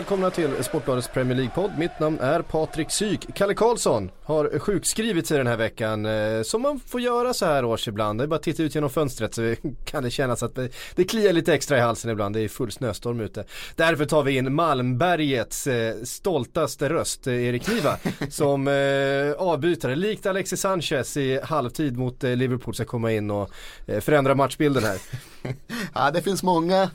välkomna till Sportbladets Premier League-podd. Mitt namn är Patrik Syk. Kalle Karlsson har sjukskrivit sig den här veckan, eh, som man får göra så här års ibland. Det är bara att titta ut genom fönstret så kan det kännas att det kliar lite extra i halsen ibland. Det är full snöstorm ute. Därför tar vi in Malmbergets eh, stoltaste röst, eh, Erik Niva, som avbytare. Likt Alexis Sanchez i halvtid mot Liverpool ska komma in och förändra matchbilden här. ja, det finns många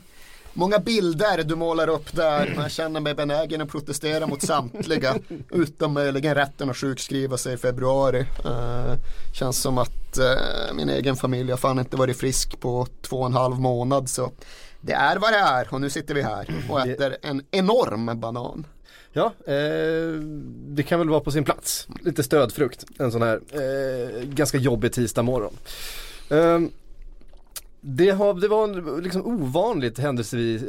Många bilder du målar upp där. Jag känner mig benägen att protestera mot samtliga. utom möjligen rätten att sjukskriva sig i februari. Uh, känns som att uh, min egen familj har fan inte varit frisk på två och en halv månad. Så det är vad det är och nu sitter vi här och äter en enorm banan. Ja, eh, det kan väl vara på sin plats. Lite stödfrukt en sån här eh, ganska jobbig tisdag morgon. Eh, det, har, det var en liksom ovanligt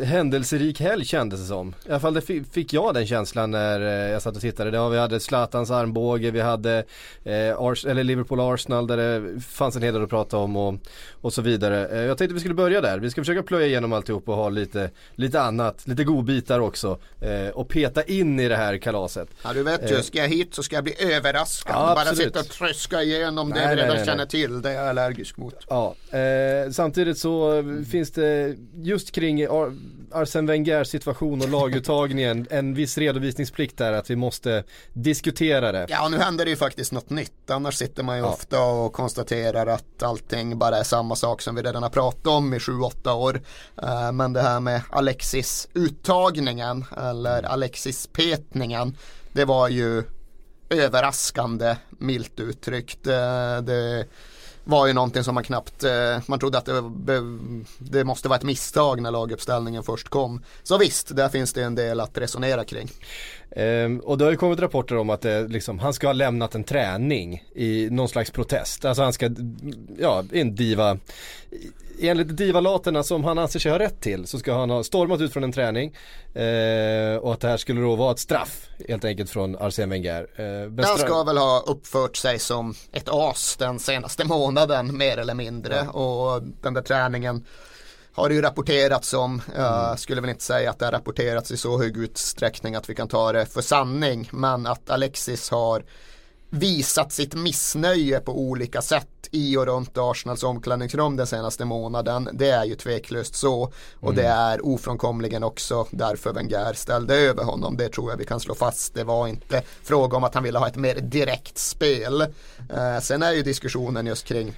händelserik helg kändes det som. I alla fall det fick jag den känslan när eh, jag satt och tittade. Det var, vi hade Zlatans armbåge, vi hade eh, Ars eller Liverpool-Arsenal där det fanns en hel del att prata om och, och så vidare. Eh, jag tänkte vi skulle börja där. Vi ska försöka plöja igenom alltihop och ha lite, lite annat, lite godbitar också. Eh, och peta in i det här kalaset. Ja du vet ju, eh. ska jag hit så ska jag bli överraskad. Ja, Bara sitta och tröska igenom det nej, vi redan nej, nej, känner till. Det är jag allergisk mot. Ja, eh, samtidigt samtidigt så finns det just kring Ar Arsene Wengers situation och laguttagningen en viss redovisningsplikt där att vi måste diskutera det. Ja, nu händer det ju faktiskt något nytt. Annars sitter man ju ja. ofta och konstaterar att allting bara är samma sak som vi redan har pratat om i 7-8 år. Uh, men det här med Alexis uttagningen eller Alexis petningen det var ju överraskande milt uttryckt. Uh, det var ju någonting som man knappt, eh, man trodde att det, det, måste vara ett misstag när laguppställningen först kom. Så visst, där finns det en del att resonera kring. Um, och det har ju kommit rapporter om att det, liksom, han ska ha lämnat en träning i någon slags protest. Alltså han ska, ja, en diva enligt divalaterna som han anser sig ha rätt till så ska han ha stormat ut från en träning eh, och att det här skulle då vara ett straff helt enkelt från Arsene Wenger. Eh, han ska väl ha uppfört sig som ett as den senaste månaden mer eller mindre ja. och den där träningen har det ju rapporterats om, jag mm. skulle väl inte säga att det har rapporterats i så hög utsträckning att vi kan ta det för sanning, men att Alexis har visat sitt missnöje på olika sätt i och runt Arsenals omklädningsrum den senaste månaden. Det är ju tveklöst så och mm. det är ofrånkomligen också därför Wenger ställde över honom. Det tror jag vi kan slå fast. Det var inte fråga om att han ville ha ett mer direkt spel. Eh, sen är ju diskussionen just kring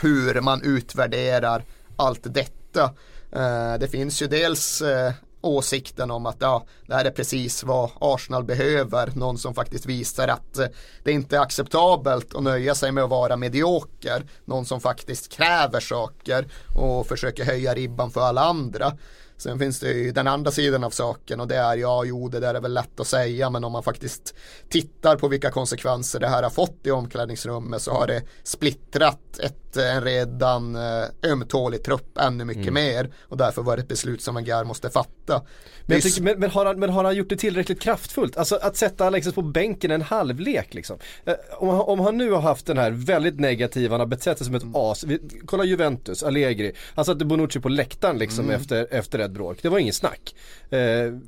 hur man utvärderar allt detta. Eh, det finns ju dels eh, åsikten om att ja, det här är precis vad Arsenal behöver. Någon som faktiskt visar att eh, det inte är acceptabelt att nöja sig med att vara medioker. Någon som faktiskt kräver saker och försöker höja ribban för alla andra. Sen finns det ju den andra sidan av saken och det är ja, jo, det där är väl lätt att säga, men om man faktiskt tittar på vilka konsekvenser det här har fått i omklädningsrummet så har det splittrat ett, en redan eh, ömtålig trupp ännu mycket mm. mer och därför var det ett beslut som Wenger måste fatta. Men, tycker, men, men, har han, men har han gjort det tillräckligt kraftfullt? Alltså att sätta Alexis på bänken en halvlek liksom. Eh, om, om, han nu har haft den här väldigt negativa, han har betett sig som ett mm. as. Vi, kolla Juventus, Allegri. Han satte Bonucci på läktaren liksom mm. efter, efter ett bråk. Det var ingen snack. Eh,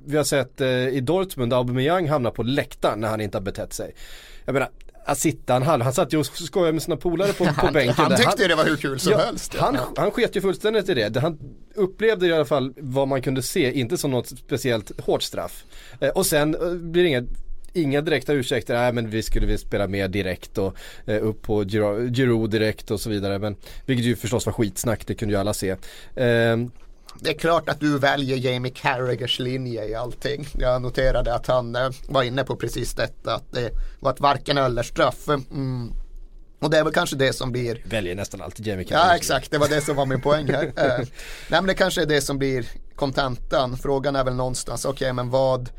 vi har sett eh, i Dortmund, Aubameyang hamnar på läktaren när han inte har betett sig. Jag menar, att sitta en halv, han satt ju och skojade med sina polare på, på bänken. Han tyckte han, det var hur kul som ja, helst. Han, han sket ju fullständigt i det. Han upplevde i alla fall vad man kunde se, inte som något speciellt hårt straff. Eh, och sen eh, blir det inget inga direkta ursäkter, nej men vi skulle vilja spela mer direkt och eh, upp på Giroud direkt och så vidare. Men, vilket ju förstås var skitsnack, det kunde ju alla se. Eh, det är klart att du väljer Jamie Carragers linje i allting. Jag noterade att han eh, var inne på precis detta. Att det var ett varken eller straff. Mm. Och det är väl kanske det som blir Väljer nästan alltid Jamie Carragher. Ja exakt, det var det som var min poäng här. eh, nej men det kanske är det som blir kontentan. Frågan är väl någonstans, okej okay, men vad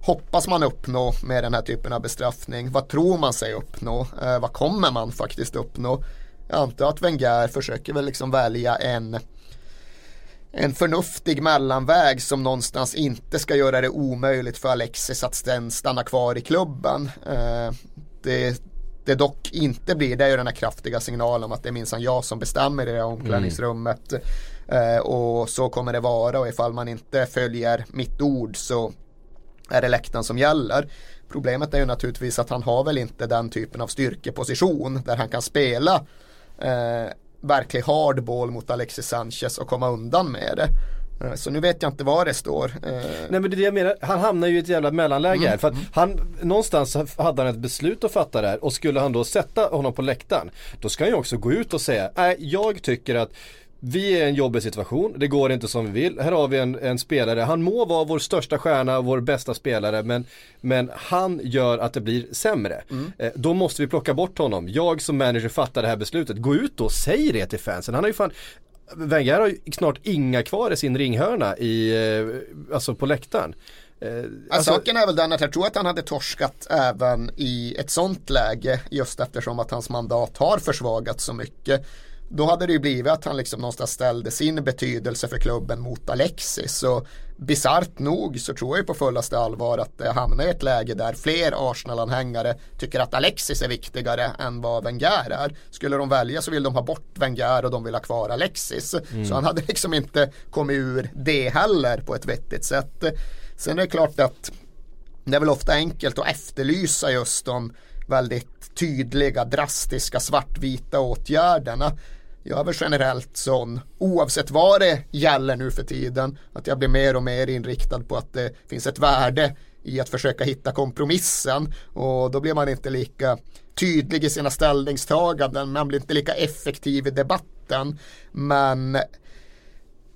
hoppas man uppnå med den här typen av bestraffning? Vad tror man sig uppnå? Eh, vad kommer man faktiskt uppnå? Jag antar att Wenger försöker väl liksom välja en en förnuftig mellanväg som någonstans inte ska göra det omöjligt för Alexis att stanna kvar i klubben. Eh, det det dock inte blir, det är ju den här kraftiga signalen om att det är minsann jag som bestämmer i det här omklädningsrummet. Mm. Och så kommer det vara och ifall man inte följer mitt ord så är det läktaren som gäller. Problemet är ju naturligtvis att han har väl inte den typen av styrkeposition där han kan spela eh, verklig hardball mot Alexis Sanchez och komma undan med det. Eh, så nu vet jag inte var det står. Eh, Nej men det är det jag menar, han hamnar ju i ett jävla mellanläge mm. här. För att han, någonstans hade han ett beslut att fatta där och skulle han då sätta honom på läktaren Då ska han ju också gå ut och säga, nej jag tycker att vi är i en jobbig situation, det går inte som vi vill. Här har vi en, en, spelare, han må vara vår största stjärna, vår bästa spelare, men, men han gör att det blir sämre. Mm. Eh, då måste vi plocka bort honom. Jag som manager fattar det här beslutet. Gå ut och säg det till fansen. Han har ju fan Wenger har ju snart inga kvar i sin ringhörna i, eh, alltså på läktaren. Eh, alltså, saken är väl den att jag tror att han hade torskat även i ett sånt läge just eftersom att hans mandat har försvagats så mycket. Då hade det ju blivit att han liksom någonstans ställde sin betydelse för klubben mot Alexis. Och bisarrt nog så tror jag ju på fullaste allvar att det hamnar i ett läge där fler Arsenal-anhängare tycker att Alexis är viktigare än vad Wenger är. Skulle de välja så vill de ha bort Wenger och de vill ha kvar Alexis. Mm. Så han hade liksom inte kommit ur det heller på ett vettigt sätt. Sen är det klart att det är väl ofta enkelt att efterlysa just de väldigt tydliga, drastiska, svartvita åtgärderna. Jag är väl generellt sån, oavsett vad det gäller nu för tiden, att jag blir mer och mer inriktad på att det finns ett värde i att försöka hitta kompromissen och då blir man inte lika tydlig i sina ställningstaganden, man blir inte lika effektiv i debatten. Men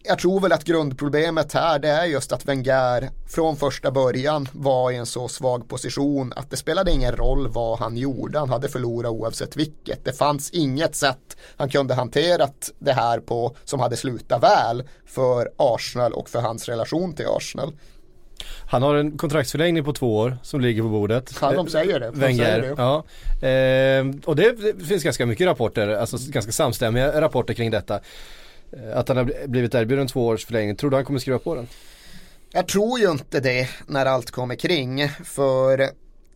jag tror väl att grundproblemet här det är just att Wenger från första början var i en så svag position att det spelade ingen roll vad han gjorde. Han hade förlorat oavsett vilket. Det fanns inget sätt han kunde hanterat det här på som hade slutat väl för Arsenal och för hans relation till Arsenal. Han har en kontraktsförlängning på två år som ligger på bordet. Ja, de säger det. De Wenger, säger det. Ja. Eh, och det, finns ganska mycket rapporter, alltså ganska samstämmiga rapporter kring detta. Att han har blivit erbjuden två års förlängning. Tror du han kommer skriva på den? Jag tror ju inte det när allt kommer kring. För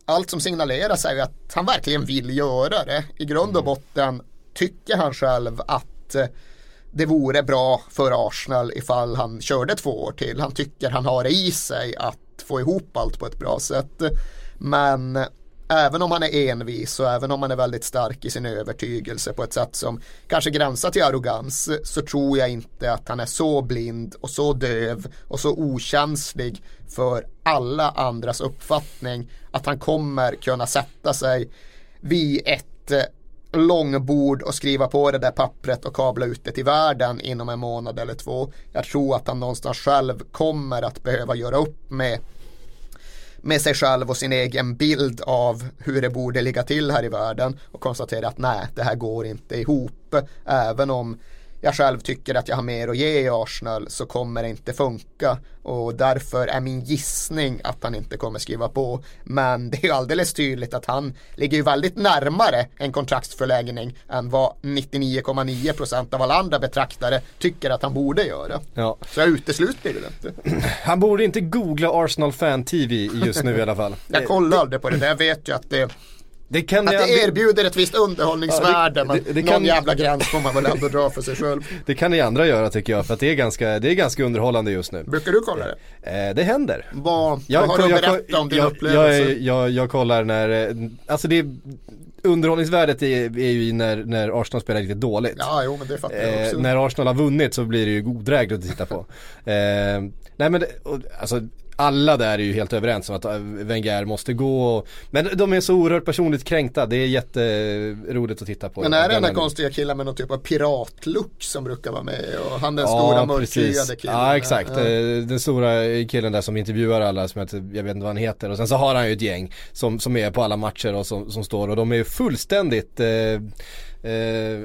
allt som signaleras är ju att han verkligen vill göra det. I grund och mm. botten tycker han själv att det vore bra för Arsenal ifall han körde två år till. Han tycker han har det i sig att få ihop allt på ett bra sätt. Men även om han är envis och även om han är väldigt stark i sin övertygelse på ett sätt som kanske gränsar till arrogans så tror jag inte att han är så blind och så döv och så okänslig för alla andras uppfattning att han kommer kunna sätta sig vid ett eh, långbord och skriva på det där pappret och kabla ut det till världen inom en månad eller två. Jag tror att han någonstans själv kommer att behöva göra upp med med sig själv och sin egen bild av hur det borde ligga till här i världen och konstatera att nej, det här går inte ihop. Även om jag själv tycker att jag har mer att ge i Arsenal så kommer det inte funka och därför är min gissning att han inte kommer skriva på. Men det är ju alldeles tydligt att han ligger ju väldigt närmare en kontraktsförlängning än vad 99,9% av alla andra betraktare tycker att han borde göra. Ja. Så jag utesluter det inte. Han borde inte googla Arsenal Fan TV just nu i alla fall. jag kollar aldrig på det, jag vet ju att det det kan att det erbjuder ett visst underhållningsvärde ja, det, det, det, men någon jävla gräns får man väl ändå dra för sig själv. Det kan ni andra göra tycker jag för att det är ganska, det är ganska underhållande just nu. Brukar du kolla det? Eh, det händer. Vad, jag, har du att berätta om din jag, upplevelse? Jag, jag, jag, kollar när, eh, alltså det är underhållningsvärdet är, är ju när, när Arsenal spelar riktigt dåligt. Ja, jo men det fattar jag eh, också. när Arsenal har vunnit så blir det ju odrägligt att titta på. Eh, nej men alltså alla där är ju helt överens om att äh, Wenger måste gå. Men de är så oerhört personligt kränkta. Det är jätteroligt att titta på. Men är det den här konstiga killen med någon typ av piratlook som brukar vara med? Och han den ja, stora mörkhyade killen. Ja exakt. Ja. Eh, den stora killen där som intervjuar alla som jag, jag vet inte vad han heter. Och sen så har han ju ett gäng som, som är på alla matcher och som, som står och de är ju fullständigt eh, Eh,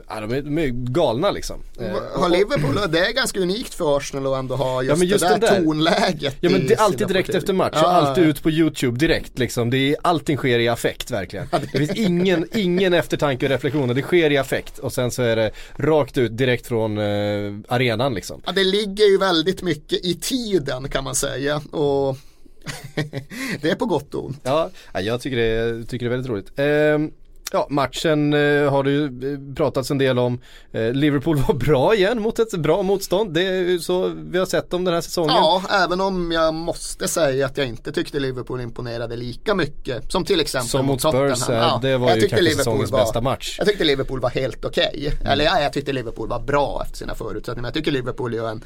ja, de, är, de är galna liksom. Eh, har Liverpool, det är ganska unikt för Arsenal att ändå ha just, ja, just det där, där tonläget Ja men det är alltid direkt efter match och alltid ut på YouTube direkt liksom. Det är, allting sker i affekt verkligen. det finns ingen, ingen eftertanke och reflektioner, det sker i affekt och sen så är det rakt ut direkt från eh, arenan liksom. Ja det ligger ju väldigt mycket i tiden kan man säga och det är på gott och ont. Ja, jag tycker det, tycker det är väldigt roligt. Eh, Ja, matchen eh, har det ju eh, pratats en del om. Eh, Liverpool var bra igen mot ett bra motstånd. Det är ju så vi har sett dem den här säsongen. Ja, även om jag måste säga att jag inte tyckte Liverpool imponerade lika mycket som till exempel som mot Spurs. Ja, det var ju kanske Liverpool säsongens var, bästa match. Jag tyckte Liverpool var helt okej. Okay. Mm. Eller ja, jag tyckte Liverpool var bra efter sina förutsättningar. Jag tycker Liverpool gör en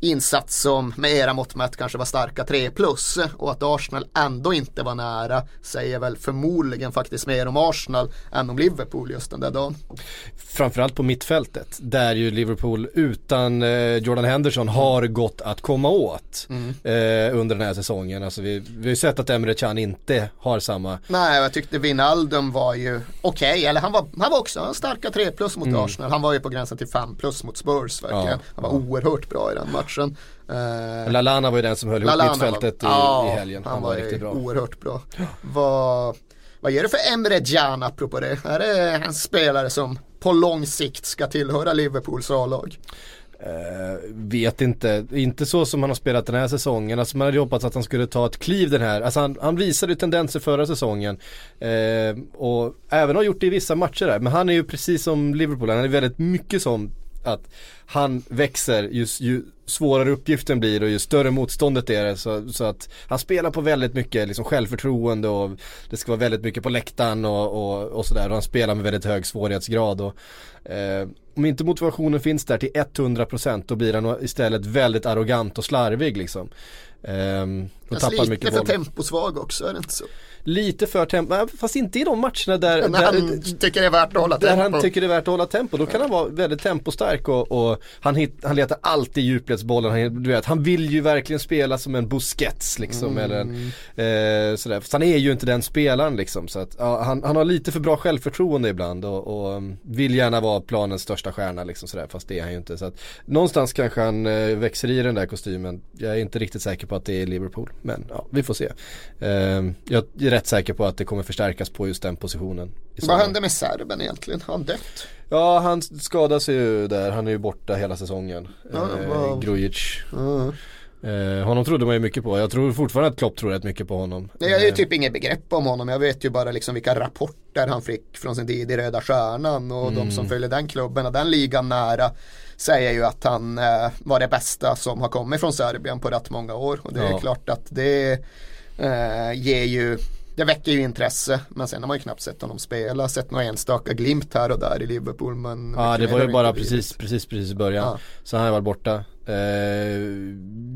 insats som med era mått mätt kanske var starka 3 plus och att Arsenal ändå inte var nära säger väl förmodligen faktiskt mer om Arsenal än om Liverpool just den där dagen. Framförallt på mittfältet där ju Liverpool utan eh, Jordan Henderson har gått att komma åt mm. eh, under den här säsongen. Alltså vi, vi har ju sett att Emre Can inte har samma. Nej, jag tyckte Wijnaldum var ju okej, okay. eller han var, han var också starka 3 plus mot mm. Arsenal. Han var ju på gränsen till 5 plus mot Spurs verkligen. Ja, han var oerhört bra i den matchen matchen. Eh, Lalana var ju den som höll ihop mittfältet var, i, ja, i helgen. Han, han var, var riktigt bra. oerhört bra. Vad, vad ger det för Emre Can apropå det? Är det en spelare som på lång sikt ska tillhöra Liverpools A-lag? Uh, vet inte, inte så som han har spelat den här säsongen. Alltså man hade hoppats att han skulle ta ett kliv den här. Alltså han, han visade ju tendenser förra säsongen. Uh, och även har gjort det i vissa matcher där. Men han är ju precis som Liverpool, han är väldigt mycket som att han växer ju, ju svårare uppgiften blir och ju större motståndet är det. Så, så, att han spelar på väldigt mycket liksom självförtroende och det ska vara väldigt mycket på läktaren och, och, och sådär. Och han spelar med väldigt hög svårighetsgrad. Och, eh, om inte motivationen finns där till 100% då blir han istället väldigt arrogant och slarvig liksom. Eh, tappar lite för temposvag också, är det inte så? Lite för tempo, fast inte i de matcherna där, När han tycker det är värt att hålla tempo. Där han tycker det är värt att hålla tempo, då kan han vara väldigt tempostark och, och han, hit, han letar alltid djupledsbollen. Han, du vet, han vill ju verkligen spela som en Busquets liksom. Mm. Eller en, eh, sådär. Fast han är ju inte den spelaren liksom. Så att, ja, han, han har lite för bra självförtroende ibland och, och um, vill gärna vara planens största stjärna liksom sådär. Fast det är han ju inte. Så att, någonstans kanske han eh, växer i den där kostymen. Jag är inte riktigt säker på att det är Liverpool. Men ja, vi får se. Eh, jag rätt säker på att det kommer förstärkas på just den positionen. Vad hände med serben egentligen? Har han dött? Ja, han skadade ju där. Han är ju borta hela säsongen. Ja, eh, Grujic. Mm. Eh, honom trodde man ju mycket på. Jag tror fortfarande att Klopp tror rätt mycket på honom. Nej, jag har ju eh. typ inget begrepp om honom. Jag vet ju bara liksom vilka rapporter han fick från sin tid i Röda Stjärnan och mm. de som följer den klubben och den ligan nära säger ju att han eh, var det bästa som har kommit från Serbien på rätt många år. Och det är ja. klart att det eh, ger ju det väcker ju intresse men sen har man ju knappt sett honom spela, sett några enstaka glimt här och där i Liverpool men Ja det var ju bara precis, precis, precis i början. Ja. Så han har varit borta. Eh,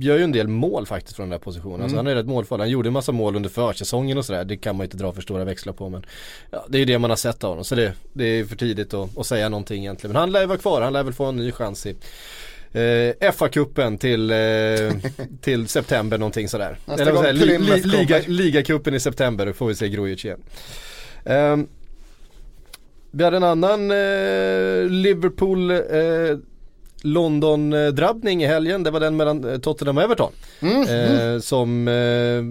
gör ju en del mål faktiskt från den där positionen. Alltså, mm. Alltså han är rätt målfarlig. Han gjorde en massa mål under försäsongen och sådär. Det kan man ju inte dra för stora växlar på men ja, Det är ju det man har sett av honom. Så det, det är för tidigt att, att säga någonting egentligen. Men han lär ju vara kvar. Han lär väl få en ny chans i eh, FA-cupen till, eh, till september någonting sådär. Eller säger, li, li, liga, ligacupen i september, då får vi se Grujic igen. Eh, vi hade en annan eh, Liverpool eh, London-drabbning i helgen, det var den mellan eh, Tottenham och Everton. Mm, eh. Som eh,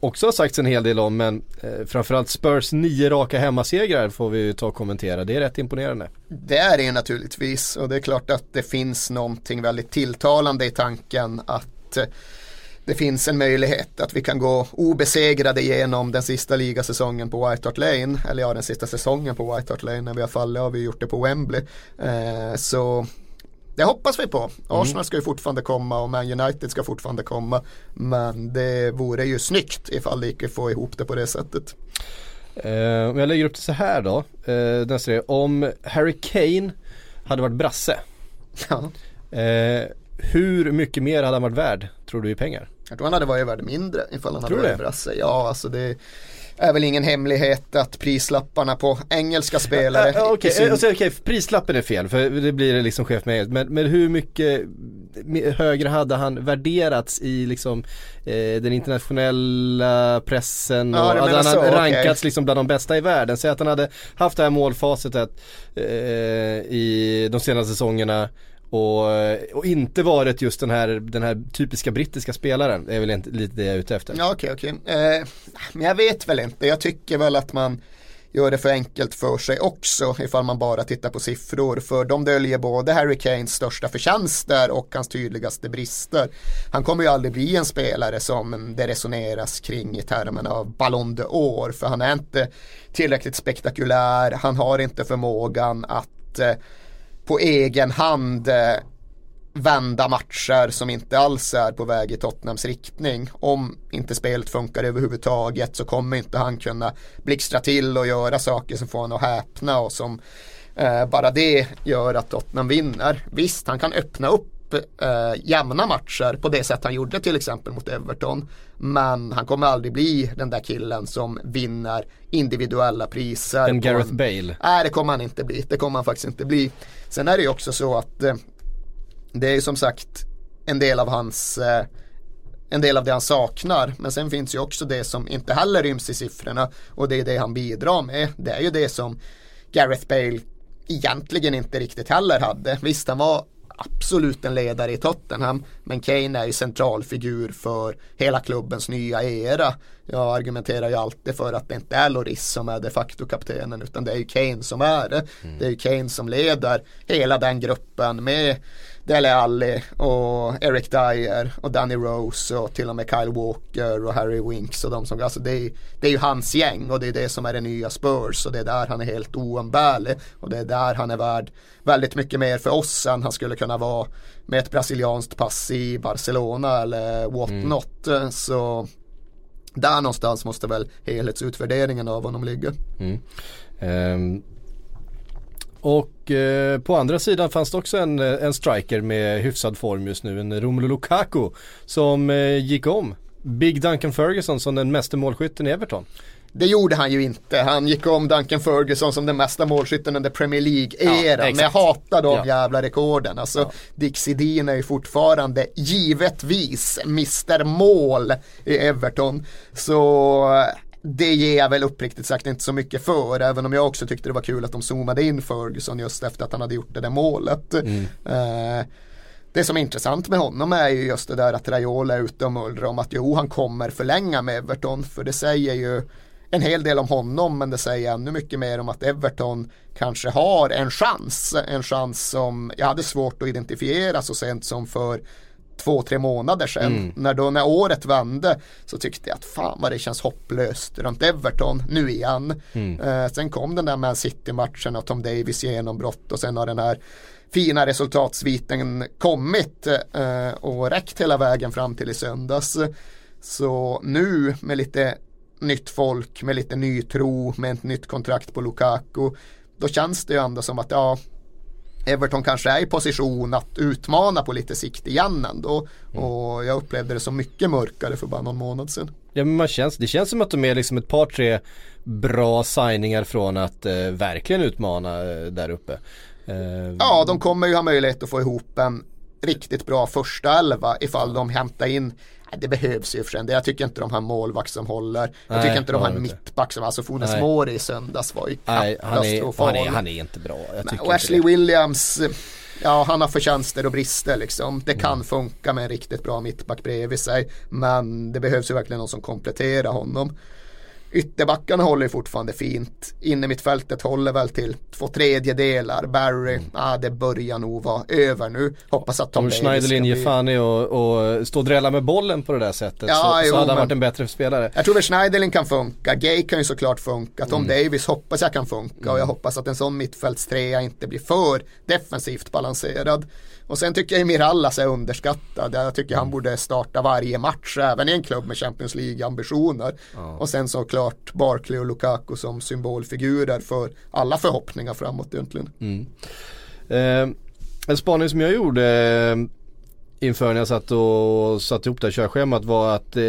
också har sagts en hel del om men eh, framförallt Spurs nio raka hemmasegrar får vi ta och kommentera. Det är rätt imponerande. Det är det naturligtvis och det är klart att det finns någonting väldigt tilltalande i tanken att eh, det finns en möjlighet att vi kan gå obesegrade genom den sista ligasäsongen på White Hart Lane. Eller ja, den sista säsongen på White Hart Lane. När vi har fallit har vi gjort det på Wembley. Eh, så det hoppas vi på. Arsenal mm. ska ju fortfarande komma och Man United ska fortfarande komma. Men det vore ju snyggt ifall det gick att få ihop det på det sättet. Uh, om jag lägger upp det så här då. Nästa om Harry Kane hade varit brasse. Ja. Uh, hur mycket mer hade han varit värd tror du i pengar? Jag tror han hade varit värd mindre ifall han tror hade varit det? brasse. Ja, alltså det är väl ingen hemlighet att prislapparna på engelska spelare Okej, okay. sin... alltså, okay. prislappen är fel för det blir liksom chef med men, men hur mycket högre hade han värderats i liksom eh, den internationella pressen och ja, hade han så, rankats okay. liksom bland de bästa i världen. Säg att han hade haft det här målfacitet eh, i de senaste säsongerna och, eh, och, inte varit just den här, den här typiska brittiska spelaren. Det är väl inte, lite det jag är ute efter. Ja okej okay, okej. Okay. Eh, men jag vet väl inte. Jag tycker väl att man gör det för enkelt för sig också ifall man bara tittar på siffror. För de döljer både Harry Kanes största förtjänster och hans tydligaste brister. Han kommer ju aldrig bli en spelare som det resoneras kring i termerna av Ballon d'Or. För han är inte tillräckligt spektakulär. Han har inte förmågan att eh, på egen hand eh, vända matcher som inte alls är på väg i Tottenhams riktning. Om inte spelet funkar överhuvudtaget så kommer inte han kunna blixtra till och göra saker som får honom att häpna och som eh, bara det gör att Tottenham vinner. Visst, han kan öppna upp eh, jämna matcher på det sätt han gjorde till exempel mot Everton. Men han kommer aldrig bli den där killen som vinner individuella priser. En Gareth en... Bale. Nej det kommer han inte bli. Det kommer han faktiskt inte bli. Sen är det ju också så att eh, det är som sagt en del av hans eh, en del av det han saknar. Men sen finns ju också det som inte heller ryms i siffrorna och det är det han bidrar med. Det är ju det som Gareth Bale egentligen inte riktigt heller hade. Visst, han var absolut en ledare i Tottenham. Men Kane är ju centralfigur för hela klubbens nya era. Jag argumenterar ju alltid för att det inte är Loris som är de facto kaptenen utan det är ju Kane som är det. Mm. Det är ju Kane som leder hela den gruppen med Dele Alli och Eric Dyer och Danny Rose och till och med Kyle Walker och Harry Winks och de som, alltså det är, det är ju hans gäng och det är det som är det nya Spurs och det är där han är helt oumbärlig och det är där han är värd väldigt mycket mer för oss än han skulle kunna vara med ett brasilianskt pass i Barcelona eller what mm. not. Så där någonstans måste väl helhetsutvärderingen av honom ligga. Mm. Um, och eh, på andra sidan fanns det också en, eh, en striker med hyfsad form just nu, en Romelu Lukaku som eh, gick om Big Duncan Ferguson som den mesta målskytten i Everton. Det gjorde han ju inte. Han gick om Duncan Ferguson som den mesta målskytten under Premier League-eran. Ja, men jag hatar de ja. jävla rekorden. Alltså, ja. Dick Sedin är ju fortfarande givetvis Mr Mål i Everton. Så det ger jag väl uppriktigt sagt inte så mycket för. Även om jag också tyckte det var kul att de zoomade in Ferguson just efter att han hade gjort det där målet. Mm. Eh, det som är intressant med honom är ju just det där att Raiola är ute och mullrar om att jo han kommer förlänga med Everton. För det säger ju en hel del om honom men det säger ännu mycket mer om att Everton kanske har en chans. En chans som jag hade svårt att identifiera så sent som för två, tre månader sedan. Mm. När, då, när året vände så tyckte jag att fan vad det känns hopplöst runt Everton nu igen. Mm. Eh, sen kom den där Man City-matchen och Tom Davis genombrott och sen har den här fina resultatsviten kommit eh, och räckt hela vägen fram till i söndags. Så nu med lite nytt folk, med lite ny tro, med ett nytt kontrakt på Lukaku. Då känns det ju ändå som att ja, Everton kanske är i position att utmana på lite sikt igen ändå. Mm. Och jag upplevde det som mycket mörkare för bara någon månad sedan. Ja men man känns, det känns som att de är liksom ett par tre bra signingar från att eh, verkligen utmana eh, där uppe. Eh, ja de kommer ju ha möjlighet att få ihop en riktigt bra första elva ifall de hämtar in det behövs ju för sig. Jag tycker inte de har målvakt som håller. Jag Nej, tycker inte de har en mittback som, alltså Funes Mori i söndags var ju Nej, han är, han, är, han är inte bra. Nej, och Ashley det. Williams, ja han har förtjänster och brister liksom. Det kan mm. funka med en riktigt bra mittback bredvid sig. Men det behövs ju verkligen någon som kompletterar honom. Ytterbackarna håller fortfarande fint. Inne mittfältet håller väl till två tredjedelar. Barry, mm. ah, det börjar nog vara över nu. Hoppas att Tom Om Schneiderlin ger fan i och, och stå och drälla med bollen på det där sättet ja, så, jo, så hade han varit en bättre spelare. Jag tror väl Schneiderlin kan funka. Gay kan ju såklart funka. Tom mm. Davis hoppas jag kan funka mm. och jag hoppas att en sån mittfältstrea inte blir för defensivt balanserad. Och sen tycker jag Mirallas är underskattad. Jag tycker han borde starta varje match, även i en klubb med Champions League-ambitioner. Ja. Och sen såklart Barkley och Lukaku som symbolfigurer för alla förhoppningar framåt egentligen. Mm. Eh, en spaning som jag gjorde eh, inför när jag satt och satte ihop det här körschemat var att eh,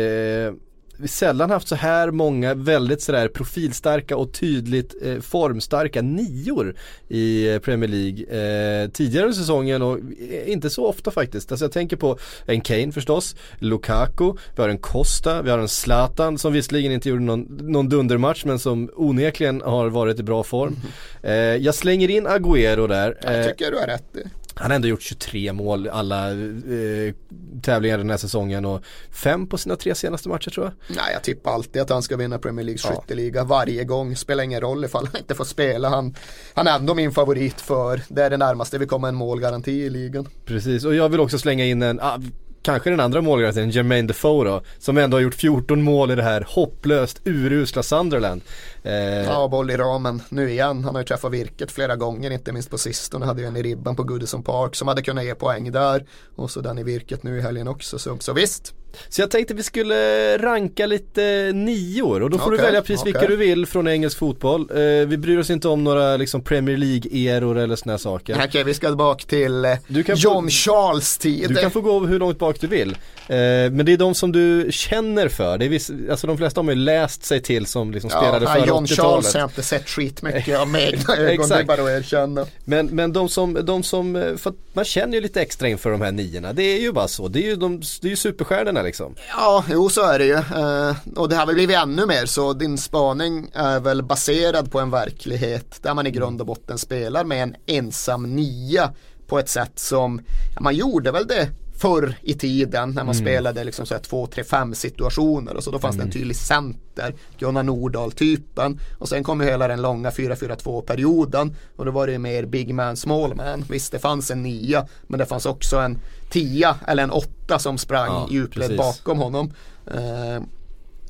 vi sällan haft så här många väldigt sådär profilstarka och tydligt eh, formstarka nior i eh, Premier League eh, tidigare i säsongen och eh, inte så ofta faktiskt. Alltså jag tänker på en Kane förstås, Lukaku, vi har en Costa, vi har en Zlatan som visserligen inte gjorde någon, någon dundermatch men som onekligen har varit i bra form. Mm. Eh, jag slänger in Agüero där. Jag tycker du har rätt. Han har ändå gjort 23 mål alla eh, tävlingar den här säsongen och fem på sina tre senaste matcher tror jag. Nej, jag tippar alltid att han ska vinna Premier League skytteliga ja. varje gång. Spelar ingen roll ifall han inte får spela. Han, han är ändå min favorit för det är det närmaste vi kommer en målgaranti i ligan. Precis, och jag vill också slänga in en, ah, kanske den andra målgarantin, Jermaine Defoe då, som ändå har gjort 14 mål i det här hopplöst urusla Sunderland. Eh... Ja, boll i ramen nu igen. Han har ju träffat virket flera gånger, inte minst på sistone. Hade ju en i ribban på Goodison Park som hade kunnat ge poäng där. Och så den i virket nu i helgen också, så, så visst. Så jag tänkte vi skulle ranka lite nior och då får okay, du välja precis okay. vilka du vill från engelsk fotboll. Eh, vi bryr oss inte om några liksom Premier League-eror eller sådana saker. Okej, okay, vi ska bak till eh, John få, Charles tid. Du kan få gå hur långt bak du vill. Eh, men det är de som du känner för. Det är viss, alltså de flesta har man ju läst sig till som liksom ja, spelade före 80-talet. John Charles har jag inte sett skitmycket av med egna ögon, det är bara att erkänna. Men, men de som, de som, eh, för man känner ju lite extra inför de här niorna. Det är ju bara så. Det är ju, de, det är ju superstjärnorna liksom. Ja, jo så är det ju. Eh, och det har väl blivit ännu mer så din spaning är väl baserad på en verklighet där man i grund och botten spelar med en ensam nia på ett sätt som ja, man gjorde väl det förr i tiden när man mm. spelade liksom så här 2-3-5 situationer och så då fanns mm. det en mm. tydlig center, Gunnar Nordahl typen och sen kom ju hela den långa 4-4-2 perioden och då var det mer big man small man. Visst det fanns en nia men det fanns också en tia eller en åtta som sprang ja, djupled bakom honom. Uh,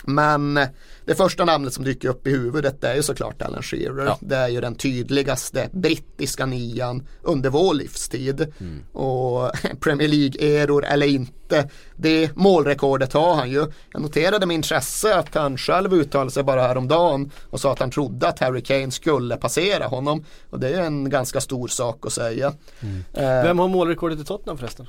men det första namnet som dyker upp i huvudet är ju såklart Alan Shearer. Ja. Det är ju den tydligaste brittiska nian under vår livstid. Mm. Och Premier League-eror eller inte, det målrekordet har han ju. Jag noterade med intresse att han själv uttalade sig bara häromdagen och sa att han trodde att Harry Kane skulle passera honom. Och det är en ganska stor sak att säga. Mm. Eh, Vem har målrekordet i Tottenham förresten?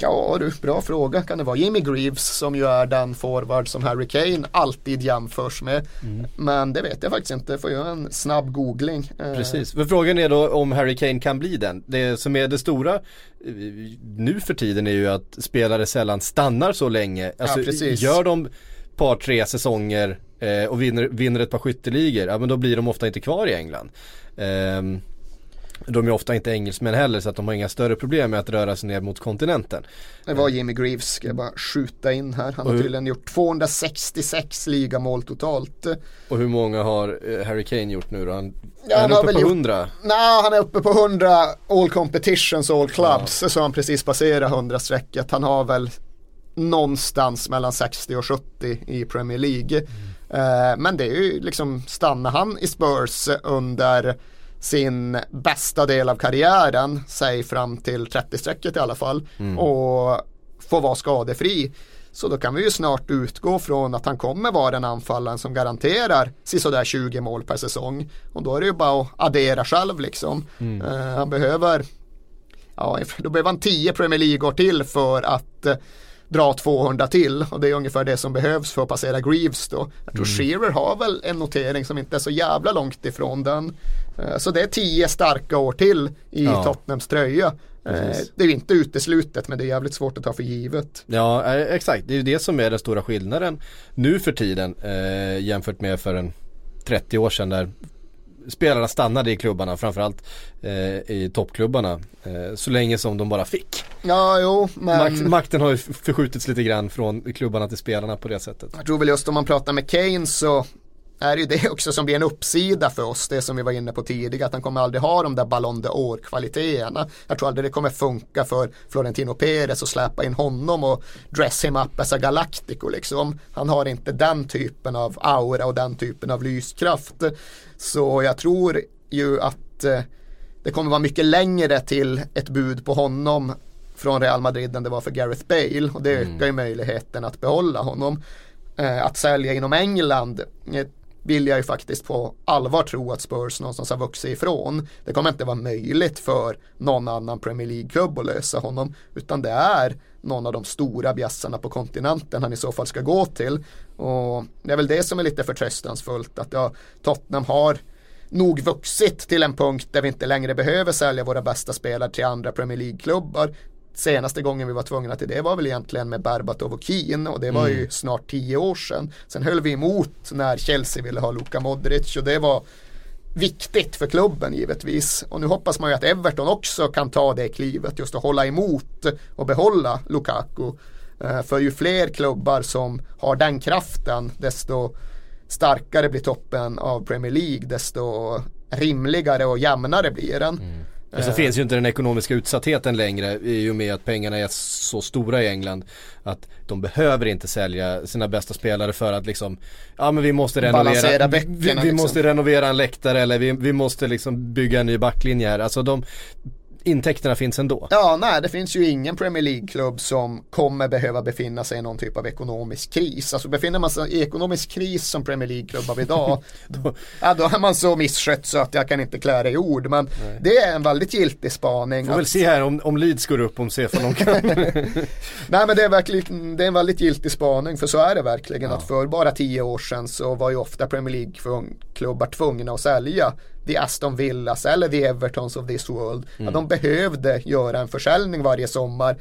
Ja du, bra fråga. Kan det vara Jimmy Greaves som ju är den forward som Harry Kane alltid jämförs med. Mm. Men det vet jag faktiskt inte, får göra en snabb googling. Eh, precis, men frågan är då om Harry Kane kan bli den. Det som är det stora eh, nu för tiden är ju att spelare sällan stannar så länge. Alltså, ja, gör de par tre säsonger eh, och vinner, vinner ett par skytteligor, ja men då blir de ofta inte kvar i England. Um, de är ofta inte engelsmän heller så att de har inga större problem med att röra sig ner mot kontinenten. Det var Jimmy Greaves, ska jag bara skjuta in här. Han har tydligen gjort 266 ligamål totalt. Och hur många har eh, Harry Kane gjort nu då? Han, ja, han är uppe på 100? Nej, han är uppe på 100 all competitions, all clubs. Ja. Så han precis passerat 100-strecket. Han har väl någonstans mellan 60 och 70 i Premier League. Mm. men det är ju liksom, stannar han i Spurs under sin bästa del av karriären, säg fram till 30-strecket i alla fall, mm. och få vara skadefri. Så då kan vi ju snart utgå från att han kommer vara den anfallaren som garanterar sådär 20 mål per säsong. Och då är det ju bara att addera själv liksom. Mm. Uh, han behöver, ja då behöver han 10 Premier League-år till för att uh, dra 200 till och det är ungefär det som behövs för att passera Greaves då. Jag tror mm. Shearer har väl en notering som inte är så jävla långt ifrån den. Eh, så det är 10 starka år till i ja. Tottenhams tröja. Eh, Precis. Det är inte uteslutet men det är jävligt svårt att ta för givet. Ja eh, exakt, det är ju det som är den stora skillnaden nu för tiden eh, jämfört med för en 30 år sedan där spelarna stannade i klubbarna, framförallt eh, i toppklubbarna. Eh, så länge som de bara fick. Ja, jo, men... Makt, makten har ju förskjutits lite grann från klubbarna till spelarna på det sättet. Jag tror väl just om man pratar med Kane så är ju det också som blir en uppsida för oss, det som vi var inne på tidigare, att han kommer aldrig ha de där Ballon d'Or kvaliteterna. Jag tror aldrig det kommer funka för Florentino Perez att släppa in honom och dress him up as a galactico liksom. Han har inte den typen av aura och den typen av lyskraft. Så jag tror ju att eh, det kommer vara mycket längre till ett bud på honom från Real Madrid än det var för Gareth Bale och det mm. ökar ju möjligheten att behålla honom. Eh, att sälja inom England eh, vill jag ju faktiskt på allvar tro att Spurs någonstans har vuxit ifrån. Det kommer inte vara möjligt för någon annan Premier League-klubb att lösa honom. Utan det är någon av de stora bjässarna på kontinenten han i så fall ska gå till. Och det är väl det som är lite förtröstansfullt att ja, Tottenham har nog vuxit till en punkt där vi inte längre behöver sälja våra bästa spelare till andra Premier League-klubbar senaste gången vi var tvungna till det var väl egentligen med Berbatov och Keane och det var mm. ju snart tio år sedan. Sen höll vi emot när Chelsea ville ha Luka Modric och det var viktigt för klubben givetvis. Och nu hoppas man ju att Everton också kan ta det klivet just att hålla emot och behålla Lukaku. Eh, för ju fler klubbar som har den kraften desto starkare blir toppen av Premier League desto rimligare och jämnare blir den. Mm. Men så finns ju inte den ekonomiska utsattheten längre i och med att pengarna är så stora i England. Att de behöver inte sälja sina bästa spelare för att liksom, ja men vi måste renovera, vi, vi liksom. måste renovera en läktare eller vi, vi måste liksom bygga en ny backlinje här. Alltså de, intäkterna finns ändå. Ja, nej det finns ju ingen Premier League-klubb som kommer behöva befinna sig i någon typ av ekonomisk kris. Alltså befinner man sig i ekonomisk kris som Premier League-klubb av idag, då, ja, då är man så misskött så att jag kan inte klä det i ord. Men nej. det är en väldigt giltig spaning. Får att... väl se här om, om Leeds går upp om Stefan kan. nej men det är, verkligen, det är en väldigt giltig spaning för så är det verkligen ja. att för bara tio år sedan så var ju ofta Premier League-klubbar tvungna att sälja the Aston Villas eller the Evertons of this world. Mm. Ja, de behövde göra en försäljning varje sommar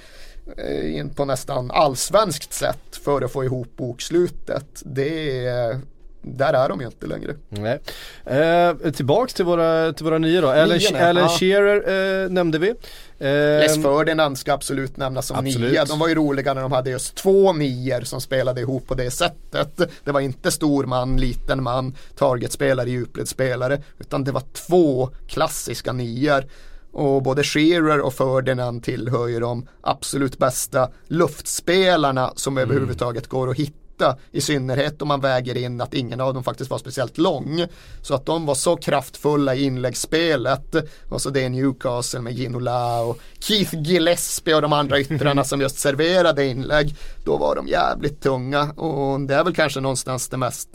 eh, på nästan allsvenskt sätt för att få ihop bokslutet. Det är där är de ju inte längre. Nej. Eh, tillbaks till våra, till våra nya då. Alan, Alan. Shearer eh, nämnde vi. Eh, Les Ferdinand ska absolut nämnas som absolut. nia. De var ju roliga när de hade just två nior som spelade ihop på det sättet. Det var inte stor man, liten man, targetspelare, djupledsspelare. Utan det var två klassiska nior. Och både Shearer och Ferdinand tillhör ju de absolut bästa luftspelarna som mm. överhuvudtaget går att hitta hitta. I synnerhet om man väger in att ingen av dem faktiskt var speciellt lång. Så att de var så kraftfulla i inläggsspelet. Och så det är Newcastle med Ginola och Keith Gillespie och de andra yttrarna som just serverade inlägg. Då var de jävligt tunga och det är väl kanske någonstans det mest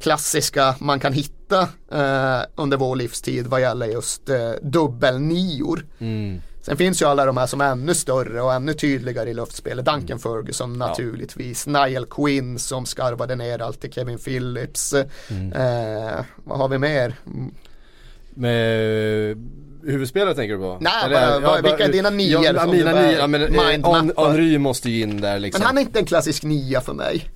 klassiska man kan hitta eh, under vår livstid vad gäller just eh, dubbelnior. Mm. Sen finns ju alla de här som är ännu större och ännu tydligare i luftspelet. Duncan mm. Ferguson naturligtvis. Ja. Niall Quinn som skarvade ner allt till Kevin Phillips. Mm. Eh, vad har vi mer? Med huvudspelare tänker du på? Nej, Eller, bara, ja, vilka är dina nior? Ja, mina nior, ja, men eh, Henry måste ju in där liksom. Men han är inte en klassisk nia för mig.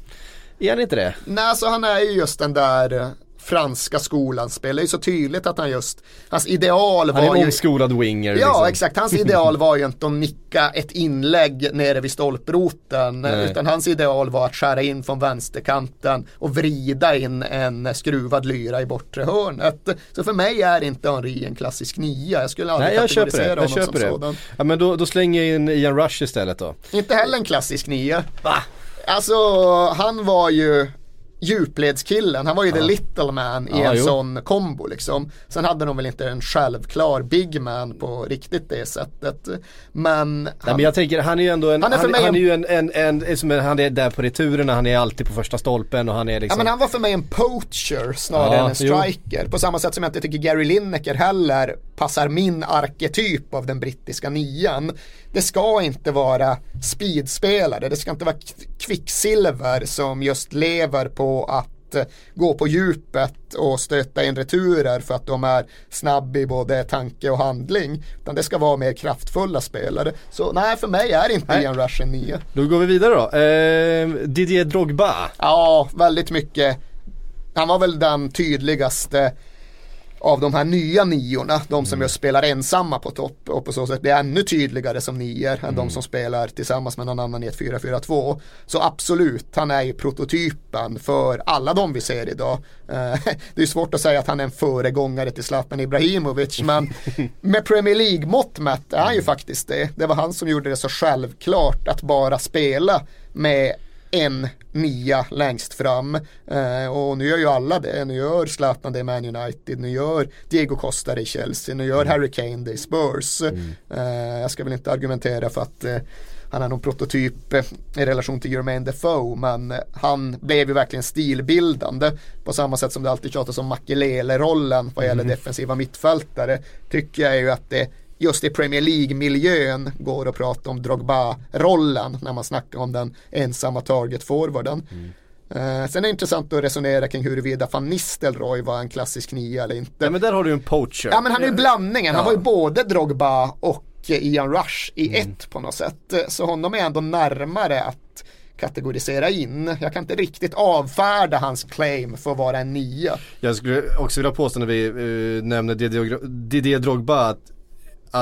Är han inte det? Nej, alltså han är ju just den där franska skolan spelar ju så tydligt att han just, hans ideal var ju... Han är en omskolad winger. Ja liksom. exakt, hans ideal var ju inte att nicka ett inlägg nere vid stolproten. Nej. Utan hans ideal var att skära in från vänsterkanten och vrida in en skruvad lyra i bortre hörnet. Så för mig är inte Henri en klassisk nia. Jag skulle aldrig Nej, jag köper det. Jag köper det. Sådan. Ja men då, då slänger jag in Ian Rush istället då. Inte heller en klassisk nia. Va? Alltså han var ju djupledskillen, han var ju ja. the little man i ja, en jo. sån kombo liksom. Sen hade de väl inte en självklar big man på riktigt det sättet. Men, Nej, han, men jag tänker, han är ju ändå en, han är, han, han är ju en, en, en, en, han är där på returerna, han är alltid på första stolpen och han är liksom. Ja men han var för mig en poacher snarare ja, än en striker. Jo. På samma sätt som jag inte tycker Gary Lineker heller passar min arketyp av den brittiska nian. Det ska inte vara speedspelare, det ska inte vara kvicksilver som just lever på att eh, gå på djupet och stöta in returer för att de är snabb i både tanke och handling. Utan det ska vara mer kraftfulla spelare. Så nej, för mig är inte Ian Rush en nia. Då går vi vidare då. Eh, Didier Drogba. Ja, väldigt mycket. Han var väl den tydligaste av de här nya niorna, de som mm. just spelar ensamma på topp och på så sätt blir ännu tydligare som nior än mm. de som spelar tillsammans med någon annan i ett 4-4-2. Så absolut, han är ju prototypen för alla de vi ser idag. Eh, det är svårt att säga att han är en föregångare till Zlatan Ibrahimovic men med Premier League-mått mätt är han ju faktiskt det. Det var han som gjorde det så självklart att bara spela med en nia längst fram. Eh, och nu gör ju alla det. Nu gör Zlatan det i Man United, nu gör Diego Costa det i Chelsea, nu gör mm. Harry Kane det i Spurs. Mm. Eh, jag ska väl inte argumentera för att eh, han är någon prototyp eh, i relation till Jermaine Defoe men han blev ju verkligen stilbildande på samma sätt som det alltid tjatas om Makelele-rollen vad gäller mm. defensiva mittfältare tycker jag ju att det just i Premier League-miljön går att prata om Drogba-rollen när man snackar om den ensamma target-forwarden. Mm. Eh, sen är det intressant att resonera kring huruvida van Nistelrooy var en klassisk nia eller inte. Ja men där har du en poacher. Ja men han är ju blandningen, han var ju både Drogba och Ian Rush i mm. ett på något sätt. Så honom är ändå närmare att kategorisera in. Jag kan inte riktigt avfärda hans claim för att vara en nia. Jag skulle också vilja påstå när vi uh, nämner Didier Drogba att,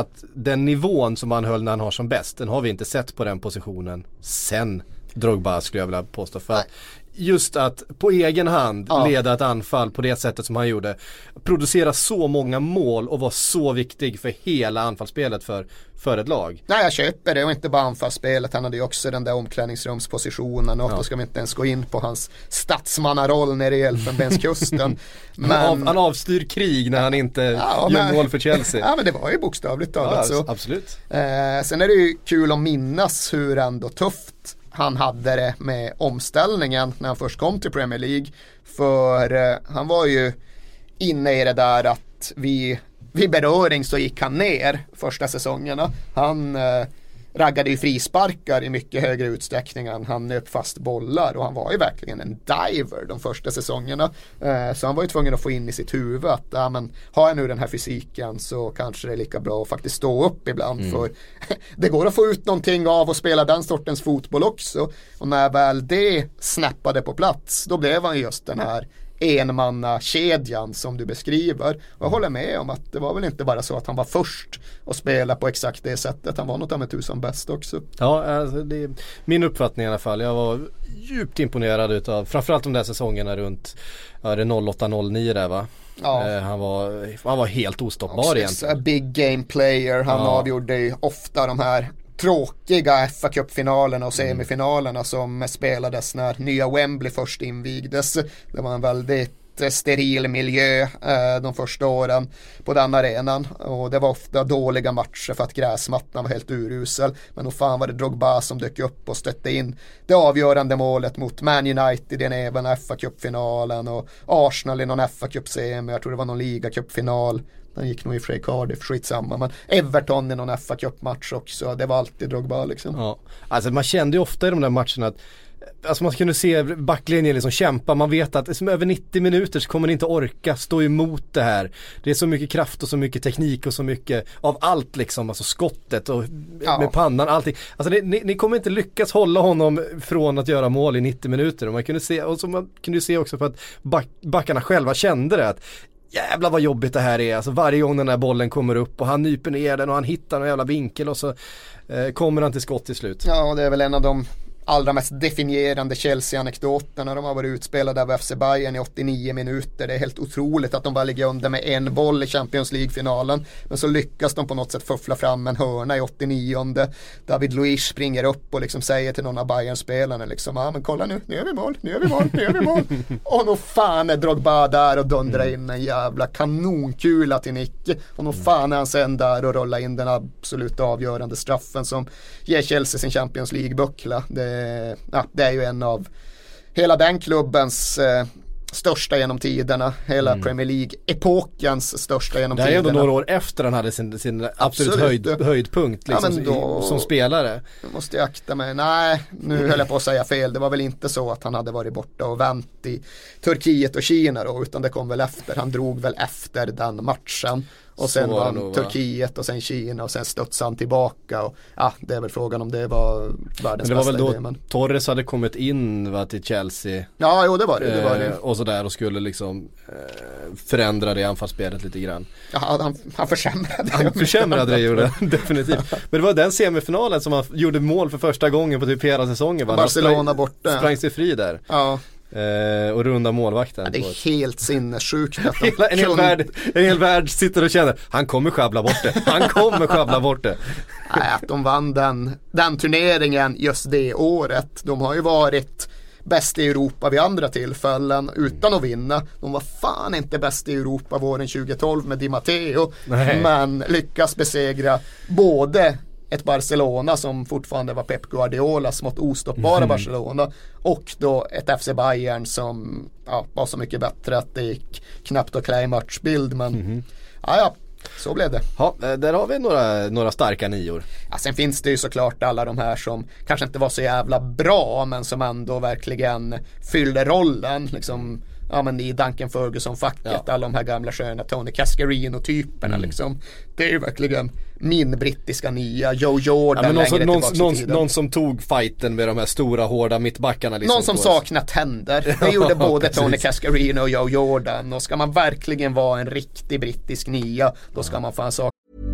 att den nivån som han höll när han har som bäst, den har vi inte sett på den positionen sen Drogba skulle jag vilja påstå. För att just att på egen hand ja. leda ett anfall på det sättet som han gjorde. Producera så många mål och vara så viktig för hela anfallsspelet för, för ett lag. Nej jag köper det och inte bara anfallsspelet. Han hade ju också den där omklädningsrumspositionen och ja. då ska vi inte ens gå in på hans statsmannaroll nere i Elfenbenskusten. men... han, av, han avstyr krig när han inte ja, gör mål för Chelsea. Ja men det var ju bokstavligt talat ja, så. Absolut. Eh, sen är det ju kul att minnas hur ändå tufft han hade det med omställningen när han först kom till Premier League. För eh, han var ju inne i det där att vi, vid beröring så gick han ner första säsongerna. Han eh, raggade ju frisparkar i mycket högre utsträckning än han nöp fast bollar och han var ju verkligen en diver de första säsongerna. Eh, så han var ju tvungen att få in i sitt huvud att ja, men, har jag nu den här fysiken så kanske det är lika bra att faktiskt stå upp ibland mm. för det går att få ut någonting av att spela den sortens fotboll också. Och när väl det snappade på plats då blev han just den här enmannakedjan som du beskriver. Och jag håller med om att det var väl inte bara så att han var först och spela på exakt det sättet. Han var något av en tusan bäst också. Ja, alltså det är min uppfattning i alla fall. Jag var djupt imponerad utav framförallt de där säsongerna runt ja, det 08-09 där va? Ja. Eh, han, var, han var helt ostoppbar egentligen. Big game player, han ja. avgjorde ofta de här tråkiga fa Cup-finalerna och mm. semifinalerna som spelades när nya Wembley först invigdes. Det var en väldigt steril miljö eh, de första åren på den arenan. Och det var ofta dåliga matcher för att gräsmattan var helt urusel. Men nog fan var det Drogba som dök upp och stötte in det avgörande målet mot Man United i den även fa Cup-finalen och Arsenal i någon fa Cup-semi. Jag tror det var någon ligacup-final. Den gick nog i Frej Cardiff, skitsamma. Men Everton i någon fa Cup-match också. Det var alltid Drogba liksom. Ja, alltså man kände ju ofta i de där matcherna att Alltså man kunde se backlinjen liksom kämpa, man vet att liksom över 90 minuter så kommer ni inte orka stå emot det här. Det är så mycket kraft och så mycket teknik och så mycket av allt liksom, alltså skottet och ja. med pannan, allting. Alltså det, ni, ni, kommer inte lyckas hålla honom från att göra mål i 90 minuter. Och man kunde se, och så man kunde se också för att back, backarna själva kände det att jävlar vad jobbigt det här är. Alltså varje gång den här bollen kommer upp och han nyper ner den och han hittar någon jävla vinkel och så eh, kommer han till skott till slut. Ja, det är väl en av de allra mest definierande Chelsea-anekdoterna. De har varit utspelade av FC Bayern i 89 minuter. Det är helt otroligt att de bara ligger under med en boll i Champions League-finalen. Men så lyckas de på något sätt fuffla fram en hörna i 89. David Luiz springer upp och liksom säger till någon av Bayern-spelarna liksom, ja ah, men kolla nu, nu gör vi mål, nu gör vi mål, nu gör vi mål. och nog fan är Drogba där och dundrar in en jävla kanonkula till Nicke. Och nog fan är han sen där och rullar in den absolut avgörande straffen som ger Chelsea sin Champions League-buckla. Det Eh, ja, det är ju en av hela den klubbens eh, största genom tiderna. Hela mm. Premier League-epokens största genom tiderna. Det är ändå några år efter han hade sin, sin absolut, absolut. Höjd, höjdpunkt liksom, ja, då, som spelare. Jag måste jag akta mig. Nej, nu höll jag på att säga fel. Det var väl inte så att han hade varit borta och vänt i Turkiet och Kina då, utan det kom väl efter. Han drog väl efter den matchen. Och sen så vann nog, Turkiet och sen Kina och sen studsade han tillbaka. Och, ja, det är väl frågan om det var världens men det var väl då idé, men... Torres hade kommit in va, till Chelsea. Ja, jo det var det. det, var det. Eh, och sådär och skulle liksom eh, förändra det anfallsspelet lite grann. Ja, han, han försämrade Han försämrade det gjorde definitivt. Men det var den semifinalen som han gjorde mål för första gången på typ hela säsongen. Va? Barcelona sprang, borta. Sprang sig fri där. Ja. Eh, och runda målvakten. Ja, det är helt sinnessjukt. Att Hela, en, hel värld, en hel värld sitter och känner, han kommer sjabbla bort det. Han kommer sjabbla bort det. Nej, att de vann den, den turneringen just det året. De har ju varit bäst i Europa vid andra tillfällen utan att vinna. De var fan inte bäst i Europa våren 2012 med Di Matteo. Nej. Men lyckas besegra både ett Barcelona som fortfarande var Pep Guardiolas smått ostoppbara mm. Barcelona och då ett FC Bayern som ja, var så mycket bättre att det gick knappt att klä i matchbild men mm. ja, ja, så blev det. Ja, eh, där har vi några, några starka nior. Ja, sen finns det ju såklart alla de här som kanske inte var så jävla bra men som ändå verkligen fyllde rollen. Liksom, ja men i Duncan Ferguson-facket, ja. alla de här gamla sköna Tony Cascarino-typerna mm. liksom. Det är ju verkligen min brittiska nya Joe Jordan ja, någon, som, någon, någon, någon, som tog fighten med de här stora hårda mittbackarna liksom Någon som saknar tänder. Det gjorde både Tony Cascarino och Joe Jordan och ska man verkligen vara en riktig brittisk nia då ska man fan sakna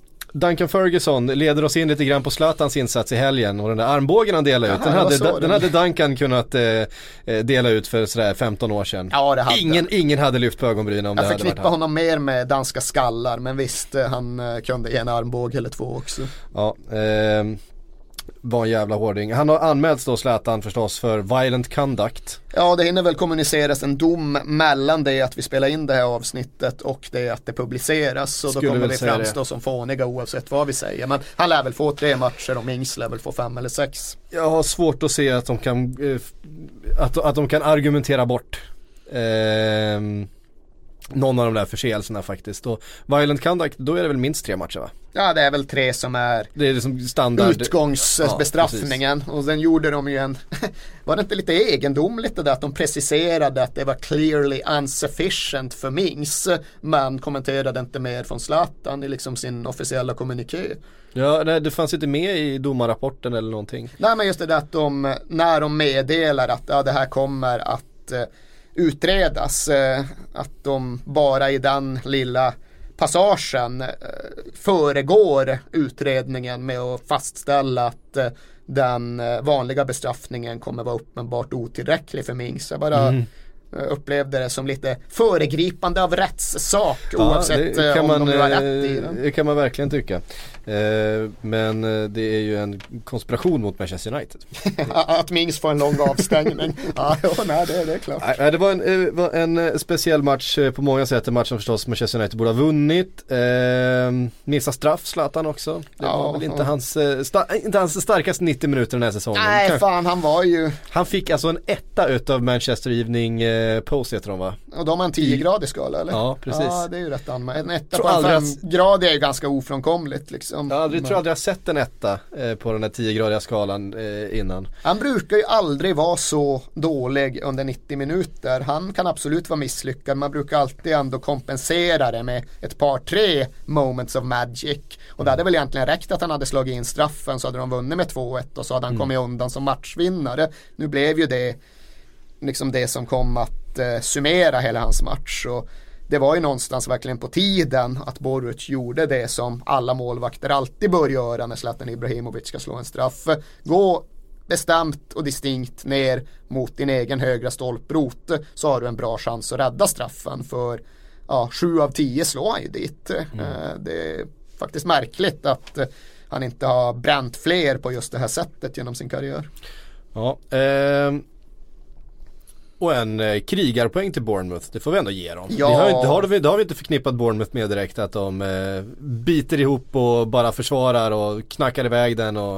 Duncan Ferguson leder oss in lite grann på Zlatans insats i helgen och den där armbågen han delade ut, den hade, den hade Duncan kunnat eh, eh, dela ut för sådär 15 år sedan. Ja, det hade. Ingen, ingen hade lyft på ögonbrynen om Jag det hade varit Jag förknippar honom mer med danska skallar men visst, eh, han eh, kunde en armbåge eller två också. Ja, eh, var en jävla hårding. Han har anmälts då Zlatan förstås för violent conduct. Ja det hinner väl kommuniceras en dom mellan det att vi spelar in det här avsnittet och det att det publiceras. Och då kommer vi framstå det. som fåniga oavsett vad vi säger. Men han lär väl få tre matcher och Mings lär väl få fem eller sex. Jag har svårt att se att de kan, eh, att, att de kan argumentera bort eh, någon av de där förseelserna faktiskt. Och violent conduct, då är det väl minst tre matcher va? Ja det är väl tre som är Det är liksom standard Utgångsbestraffningen. Ja, och sen gjorde de ju en Var det inte lite egendomligt det där att de preciserade att det var clearly insufficient för Mings? Men kommenterade inte mer från Zlatan i liksom sin officiella kommuniké. Ja, nej, det fanns inte med i domarrapporten eller någonting. Nej men just det där att de När de meddelar att ja, det här kommer att eh, utredas. Eh, att de bara i den lilla passagen eh, föregår utredningen med att fastställa att eh, den vanliga bestraffningen kommer vara uppenbart otillräcklig för Mings. Jag bara mm upplevde det som lite föregripande av rättssak ja, oavsett om man, de har rätt i den. Det kan man verkligen tycka. Eh, men eh, det är ju en konspiration mot Manchester United. att Mings får en lång avstängning. ja, nej, det, det är klart. Nej, det var en, eh, var en speciell match på många sätt. En match som förstås Manchester United borde ha vunnit. Eh, missade straff Zlatan också. Det ja, var väl inte, ja. hans, inte hans starkaste 90 minuter den här säsongen. Nej, fan han var ju. Han fick alltså en etta utav Manchester Evening Post heter de va? Och de har en 10-gradig skala eller? Ja, precis. Ja, det är ju rätt anmärkningsvärt. En etta på en 5-gradig är ju ganska ofrånkomligt liksom. Jag aldrig, tror aldrig jag sett en etta eh, på den här 10-gradiga skalan eh, innan. Han brukar ju aldrig vara så dålig under 90 minuter. Han kan absolut vara misslyckad. Man brukar alltid ändå kompensera det med ett par tre moments of magic. Och det hade väl egentligen räckt att han hade slagit in straffen så hade de vunnit med 2-1 och så hade han mm. kommit undan som matchvinnare. Nu blev ju det liksom det som kom att eh, summera hela hans match. Och det var ju någonstans verkligen på tiden att Boruc gjorde det som alla målvakter alltid bör göra när Zlatan Ibrahimovic ska slå en straff. Gå bestämt och distinkt ner mot din egen högra stolprot så har du en bra chans att rädda straffen för ja, sju av tio slår han ju dit. Mm. Eh, det är faktiskt märkligt att han inte har bränt fler på just det här sättet genom sin karriär. Ja, eh, och en eh, krigarpoäng till Bournemouth, det får vi ändå ge dem. Ja. Det, har, det, har vi, det har vi inte förknippat Bournemouth med direkt att de eh, biter ihop och bara försvarar och knackar iväg den och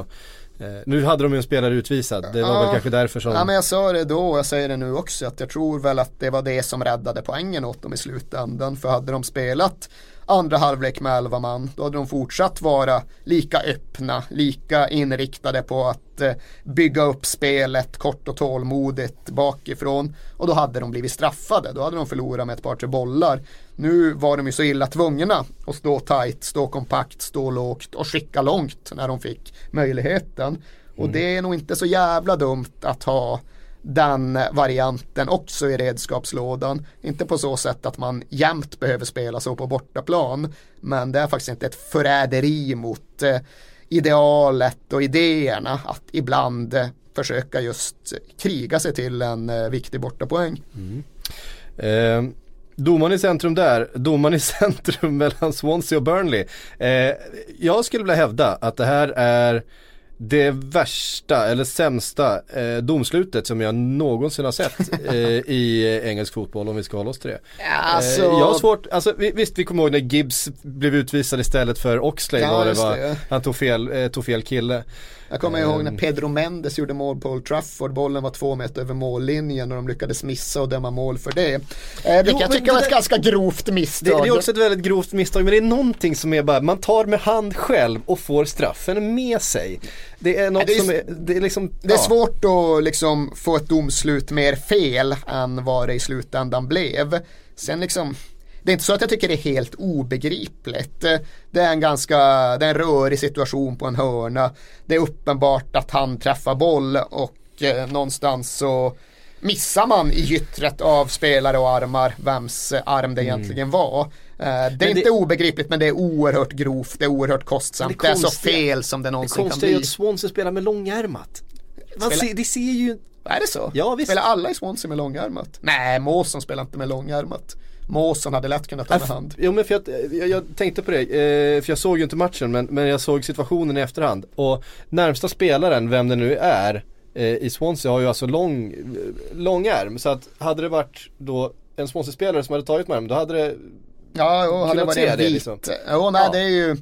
eh, nu hade de ju en spelare utvisad, det var ja. väl kanske därför som Ja men jag sa det då och jag säger det nu också att jag tror väl att det var det som räddade poängen åt dem i slutändan för hade de spelat andra halvlek med 11 man. Då hade de fortsatt vara lika öppna, lika inriktade på att eh, bygga upp spelet kort och tålmodigt bakifrån. Och då hade de blivit straffade, då hade de förlorat med ett par tre bollar. Nu var de ju så illa tvungna att stå tight, stå kompakt, stå lågt och skicka långt när de fick möjligheten. Och mm. det är nog inte så jävla dumt att ha den varianten också i redskapslådan. Inte på så sätt att man jämt behöver spela så på bortaplan. Men det är faktiskt inte ett förräderi mot eh, idealet och idéerna att ibland eh, försöka just kriga sig till en eh, viktig bortapoäng. Mm. Eh, domaren i centrum där, domaren i centrum mellan Swansea och Burnley. Eh, jag skulle vilja hävda att det här är det värsta eller sämsta eh, domslutet som jag någonsin har sett eh, i engelsk fotboll om vi ska hålla oss till det. Alltså... Eh, jag har svårt, alltså visst vi kommer ihåg när Gibbs blev utvisad istället för Oxlade Ja, var det var, det. han tog fel, eh, tog fel kille. Jag kommer ihåg när Ehm. Pedro Mendes gjorde mål på Old Trafford. Bollen var två meter över mållinjen och de lyckades missa och döma mål för det. Eh, det Jo, kan jag tycka var det ett där- ganska grovt Det, misstag. det är också ett väldigt grovt misstag men det är någonting som är bara, man tar med hand själv och får straffen med sig. Det är något det är- som är, det är liksom, Det är ja. svårt att liksom få ett domslut mer fel än vad det i slutändan blev. Sen liksom, det är inte så att jag tycker det är helt obegripligt. Det är en ganska, det är en rörig situation på en hörna. Det är uppenbart att han träffar boll och eh, någonstans så missar man i gyttret av spelare och armar vems eh, arm det egentligen var. Eh, det är Mm. det- inte obegripligt men det är oerhört grovt, det är oerhört kostsamt. Det, det är så konstiga- fel som det Det någonsin kan konstiga är ju bli. att Swansea spelar med långärmat. Ser, det ser ju Är det så? Ja, visst. Spelar alla i Swansea med långärmat? Nej, Måsson spelar inte med långärmat. Måsson hade lätt kunnat ta med hand. Jo men för jag, jag, jag tänkte på det, eh, för jag såg ju inte matchen men, men jag såg situationen i efterhand. Och närmsta spelaren, vem det nu är, eh, i Swansea har ju alltså lång, lång ärm. Så att hade det varit då en Swansea-spelare som hade tagit med dem, då hade det Ja, jo, hade Kunnat varit en det, vit. liksom. Jo, nej, Ja. det är ju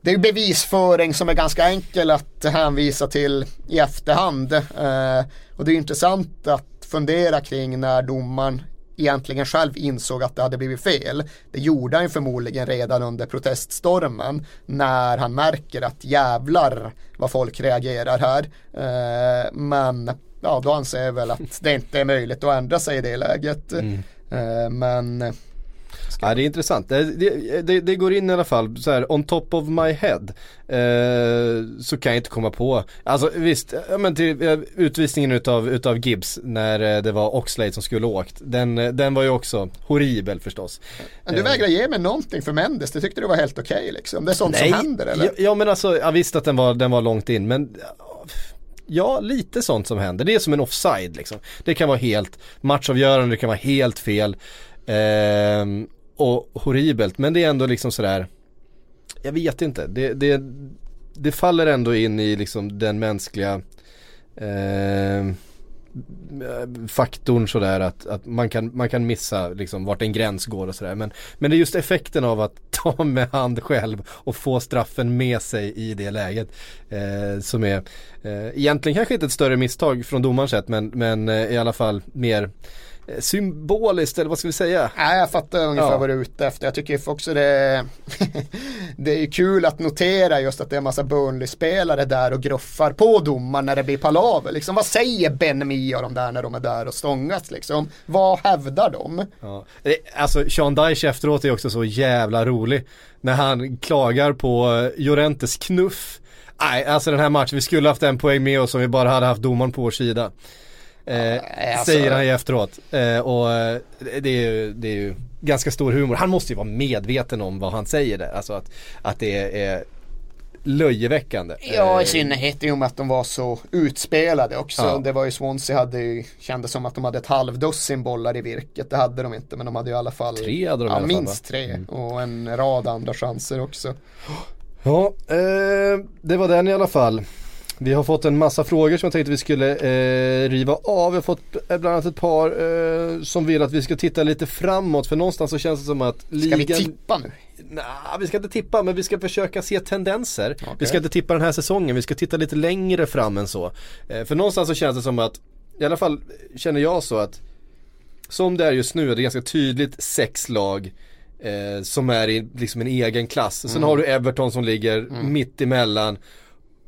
det är bevisföring som är ganska enkel att hänvisa till i efterhand. Eh, och det är intressant att fundera kring när domaren egentligen själv insåg att det hade blivit fel. Det gjorde han förmodligen redan under proteststormen när han märker att jävlar vad folk reagerar här. Eh, men ja, då anser jag väl att det inte är möjligt att ändra sig i det läget. Eh, men Ja det är intressant. Det, det, det, går in i alla fall så här on top of my head. Eh, så kan jag inte komma på. Alltså visst, ja, men till, eh, utvisningen utav, utav Gibbs när eh, det var Oxlade som skulle åkt. Den, eh, den var ju också horribel förstås. Men du Eh, vägrar ge mig någonting för Mendes, det tyckte du var helt okej liksom. Det är sånt som händer eller? Ja, ja men alltså, jag visste att den var, den var långt in men Ja, lite sånt som händer. Det är som en offside liksom. Det kan vara helt matchavgörande, det kan vara helt fel. Ehm, och horribelt, men det är ändå liksom sådär Jag vet inte, det, det, det faller ändå in i liksom den mänskliga eh, faktorn sådär att, att man, kan, man kan missa liksom vart en gräns går och sådär. Men, men det är just effekten av att ta med hand själv och få straffen med sig i det läget eh, som är eh, egentligen kanske inte ett större misstag från domarens sätt men, men eh, i alla fall mer eh, symboliskt eller vad ska vi säga? Nej, jag fattar ungefär Ja. vad du är ute efter. Jag tycker också det Det är kul att notera just att det är en massa Burnley-spelare där och gruffar på domaren när det blir palaver. Liksom, vad säger Ben Mee och de där när de är där och stångas liksom? Vad hävdar de? Ja. Alltså Sean Dyche efteråt är också så jävla rolig. När han klagar på eh, Llorentes knuff. Nej, alltså den här matchen, vi skulle haft en poäng med oss om vi bara hade haft domaren på vår sida. Eh, alltså- Säger han ju efteråt. Eh, och eh, det är, ju, det är ju ganska stor humor. Han måste ju vara medveten om vad han säger där. Alltså att, att det är löjeväckande. Ja, i Eh, synnerhet i och med att de var så utspelade också. Ja. Det var ju Swansea hade ju, kändes som att de hade ett halvdussin bollar i virket. Det hade de inte, men de hade ju i alla fall Tre hade de i ja, alla fall, minst va? Mm. tre och en rad andra chanser också. Ja, eh, det var den i alla fall. Vi har fått en massa frågor som jag tänkte vi skulle eh, riva av. Vi har fått eh, bland annat ett par eh, som vill att vi ska titta lite framåt för någonstans så känns det som att Ska ligan... vi tippa nu? Nej, vi ska inte tippa men vi ska försöka se tendenser. Vi Okej. ska inte tippa den här säsongen, vi ska titta lite längre fram än så. Eh, för någonstans så känns det som att, i alla fall känner jag så att som det är just nu är det ganska tydligt sex lag eh, som är i liksom en egen klass. Sen har du Everton som ligger mitt emellan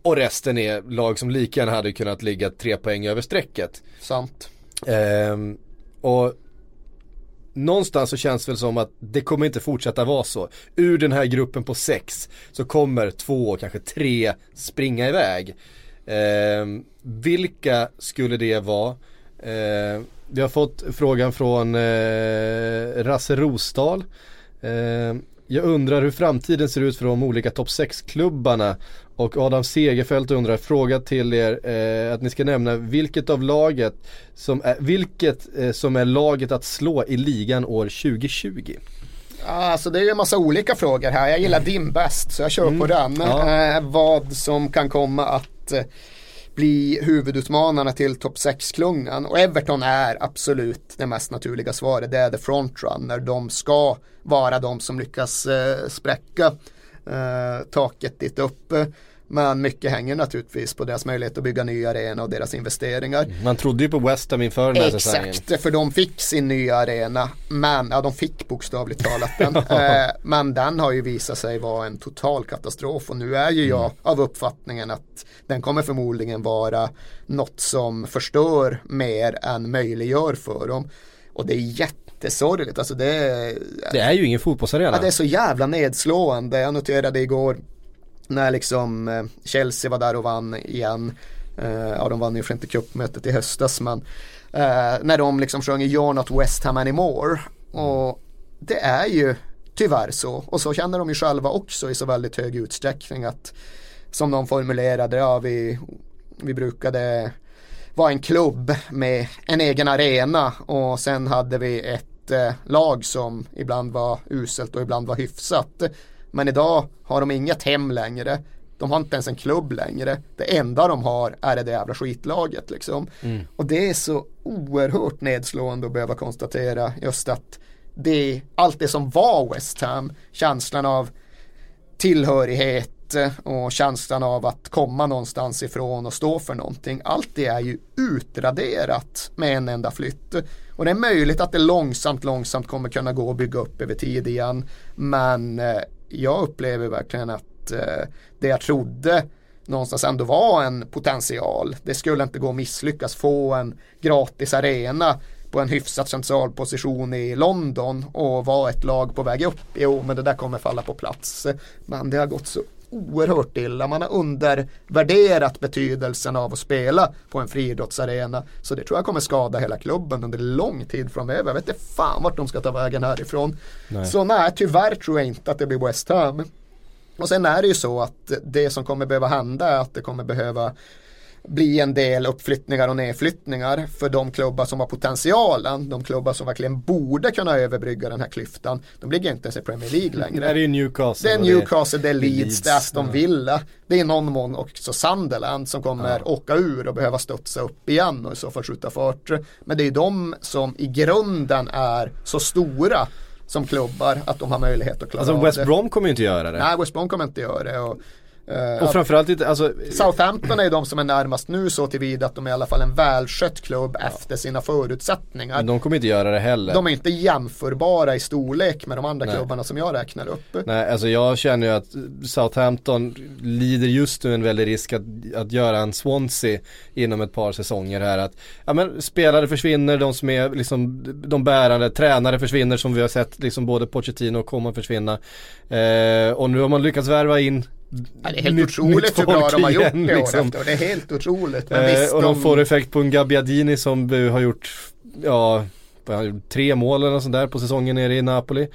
och resten är lag som lika gärna hade kunnat ligga tre poäng över strecket. Sant. Ehm, och någonstans så känns det väl som att det kommer inte fortsätta vara så. Ur den här gruppen på sex så kommer två, kanske tre springa iväg. Ehm, vilka skulle det vara? Ehm, vi har fått frågan från eh, Rasse Rosdahl. Ehm, jag undrar hur framtiden ser ut för de olika topp 6-klubbarna och Adam Segerfeldt undrar, fråga till er eh, att ni ska nämna vilket av laget som är, vilket eh, som är laget att slå i ligan år 2020. Ja, Alltså det är ju en massa olika frågor här. Jag gillar din bäst så jag kör på den. Ja. Eh, vad som kan komma att att eh, bli huvudutmanarna till topp 6-klungan. Och Everton är absolut det mest naturliga svaret. Det är the frontrunner. De ska vara de som lyckas eh, spräcka eh, taket dit uppe. Men mycket hänger naturligtvis på deras möjlighet att bygga nya arena och deras investeringar. Man trodde ju på West Ham inför den här Exakt, säsongen. Exakt, för de fick sin nya arena. Men, ja de fick bokstavligt talat den. eh, men den har ju visat sig vara en total katastrof. Och nu är ju jag Mm. av uppfattningen att den kommer förmodligen vara något som förstör mer än möjliggör för dem. Och det är jättesorgligt. Alltså det är, Det är ju ingen fotbollsarena. Ja, det är så jävla nedslående. Jag noterade igår när liksom eh, Chelsea var där och vann igen. Eh, ja, de vann ju inte cupmötet i höstas men eh, när de liksom sjöng You're not West Ham anymore. Och det är ju tyvärr så. Och så känner de ju själva också i så väldigt hög utsträckning att som de formulerade, ja vi, vi brukade vara en klubb med en egen arena och sen hade vi ett eh, lag som ibland var uselt och ibland var hyfsat. Men idag har de inget hem längre. De har inte ens en klubb längre. Det enda de har är det jävla skitlaget liksom. Och det är så oerhört nedslående att behöva konstatera just att det, allt det som var West Ham, känslan av tillhörighet och känslan av att komma någonstans ifrån och stå för någonting. Allt det är ju utraderat med en enda flytt. Och det är möjligt att det långsamt, långsamt kommer kunna gå att bygga upp över tid igen. Men eh, jag upplever verkligen att eh, det jag trodde någonstans ändå var en potential. Det skulle inte gå att misslyckas få en gratis arena på en hyfsat central position i London och vara ett lag på väg upp. Jo, men det där kommer falla på plats. Men det har gått så oerhört illa. Man har undervärderat betydelsen av att spela på en friidrottsarena. Så det tror jag kommer skada hela klubben under lång tid framöver. Jag vet inte fan vart de ska ta vägen härifrån. Nej. Så nej, tyvärr tror jag inte att det blir West Ham. Och sen är det ju så att det som kommer behöva hända är att det kommer behöva bli en del uppflyttningar och nedflyttningar för de klubbar som har potentialen, de klubbar som verkligen borde kunna överbrygga den här klyftan. De ligger inte ens i Premier League Det är längre. Newcastle. Det är Newcastle, det är Leeds, Leeds, det är Aston ja. Villa. Det är någon mån också Sunderland som kommer åka ur och behöva studsa upp igen och i så fall skjuta fart. Men det är de som i grunden är så stora som klubbar att de har möjlighet att klara Alltså av West det. Brom kommer ju inte göra det. Nej, West Brom kommer inte göra det. Och, eh, Och framförallt inte, alltså Southampton är ju de som är närmast nu så tillvida att de är i alla fall en välskött klubb efter sina förutsättningar. de kommer inte göra det heller. De är inte jämförbara i storlek med de andra Nej. klubbarna som jag räknar upp. Nej, alltså jag känner ju att Southampton lider just nu en väldig risk att, att göra en Swansea inom ett par säsonger här. Att, ja men spelare försvinner, de som är liksom de bärande, tränare försvinner som vi har sett liksom både Pochettino och Coman försvinna. Eh, och nu har man lyckats värva in Ja, det är helt otroligt hur bra de har gjort igen, det år liksom. efter. Det är helt otroligt. Eh, och de de, får effekt på en Gabbiadini som har gjort, ja, gjort? tre mål eller något sånt där på säsongen nere i Napoli.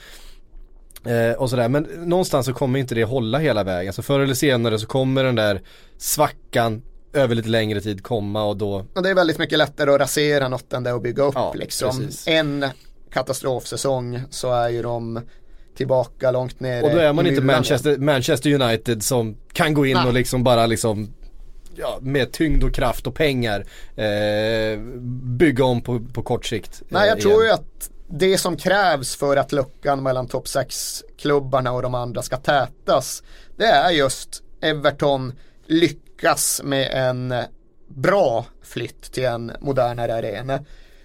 Eh, och sådär, men någonstans så kommer inte det hålla hela vägen. Så förr eller senare så kommer den där svackan över lite längre tid komma och då och det är väldigt mycket lättare att rasera något än det att bygga upp Ja, liksom. precis. En katastrofsäsong så är ju de tillbaka långt ner Och då är man inte. Manchester, Manchester United som kan gå in Nej. och liksom bara liksom Ja, med tyngd och kraft och pengar eh, bygga om på, på kort sikt. Nej, jag eh, tror igen. ju att det som krävs för att luckan mellan topp 6-klubbarna och de andra ska tätas, det är just Everton lyckas med en bra flytt till en modernare arena.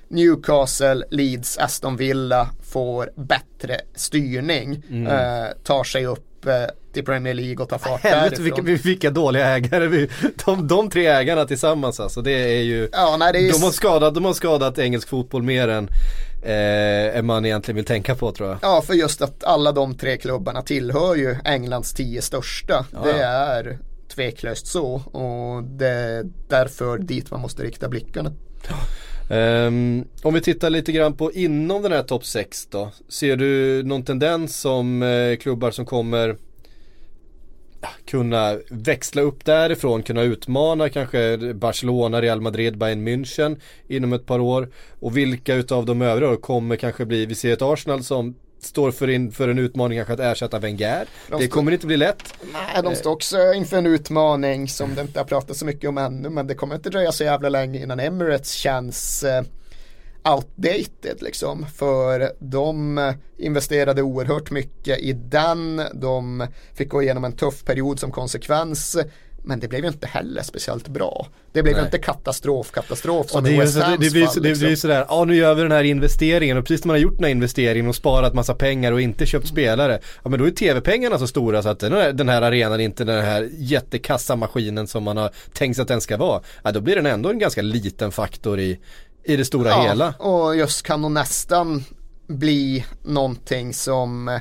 Newcastle, Leeds, Aston Villa får bättre styrning, Mm. eh, tar sig upp eh, till Premier League och tar fart Helvete därifrån. vilka, vilka dåliga ägare vi, de, de tre ägarna tillsammans alltså, det är ju Ja, nej, det är de, har skadat, de har skadat engelsk fotboll mer än, eh, man egentligen vill tänka på tror jag. Ja, för just att alla de tre klubbarna tillhör ju Englands tio största. Ja, det är tveklöst så och det är därför dit man måste rikta blickarna. Um, om vi tittar lite grann på inom den här topp 6 då. Ser du någon tendens som eh, klubbar som kommer kunna växla upp därifrån, kunna utmana kanske Barcelona, Real Madrid, Bayern München inom ett par år. Och vilka utav de övriga då kommer kanske bli, vi ser ett Arsenal som står för, in, för en utmaning kanske att ersätta Wenger. De det kommer inte bli lätt. Nej, de står också inför en utmaning som det inte har pratat så mycket om ännu. Men det kommer inte dröja så jävla länge innan Emirates känns eh, outdated liksom. För de eh, investerade oerhört mycket i den. De fick gå igenom en tuff period som konsekvens. Men det blev ju inte heller speciellt bra. Det blev ju inte katastrof, katastrof Och som det, i ju West så, det, Hams det, blir, det liksom. sådär, ja nu gör vi den här investeringen och precis när man har gjort den här investeringen och sparat massa pengar och inte köpt spelare. Ja men då är tv-pengarna så stora så att den här, den här arenan är inte den här jättekassamaskinen som man har tänkt sig att den ska vara. Ja då blir den ändå en ganska liten faktor i, i det stora hela. och just kan nog nästan bli någonting som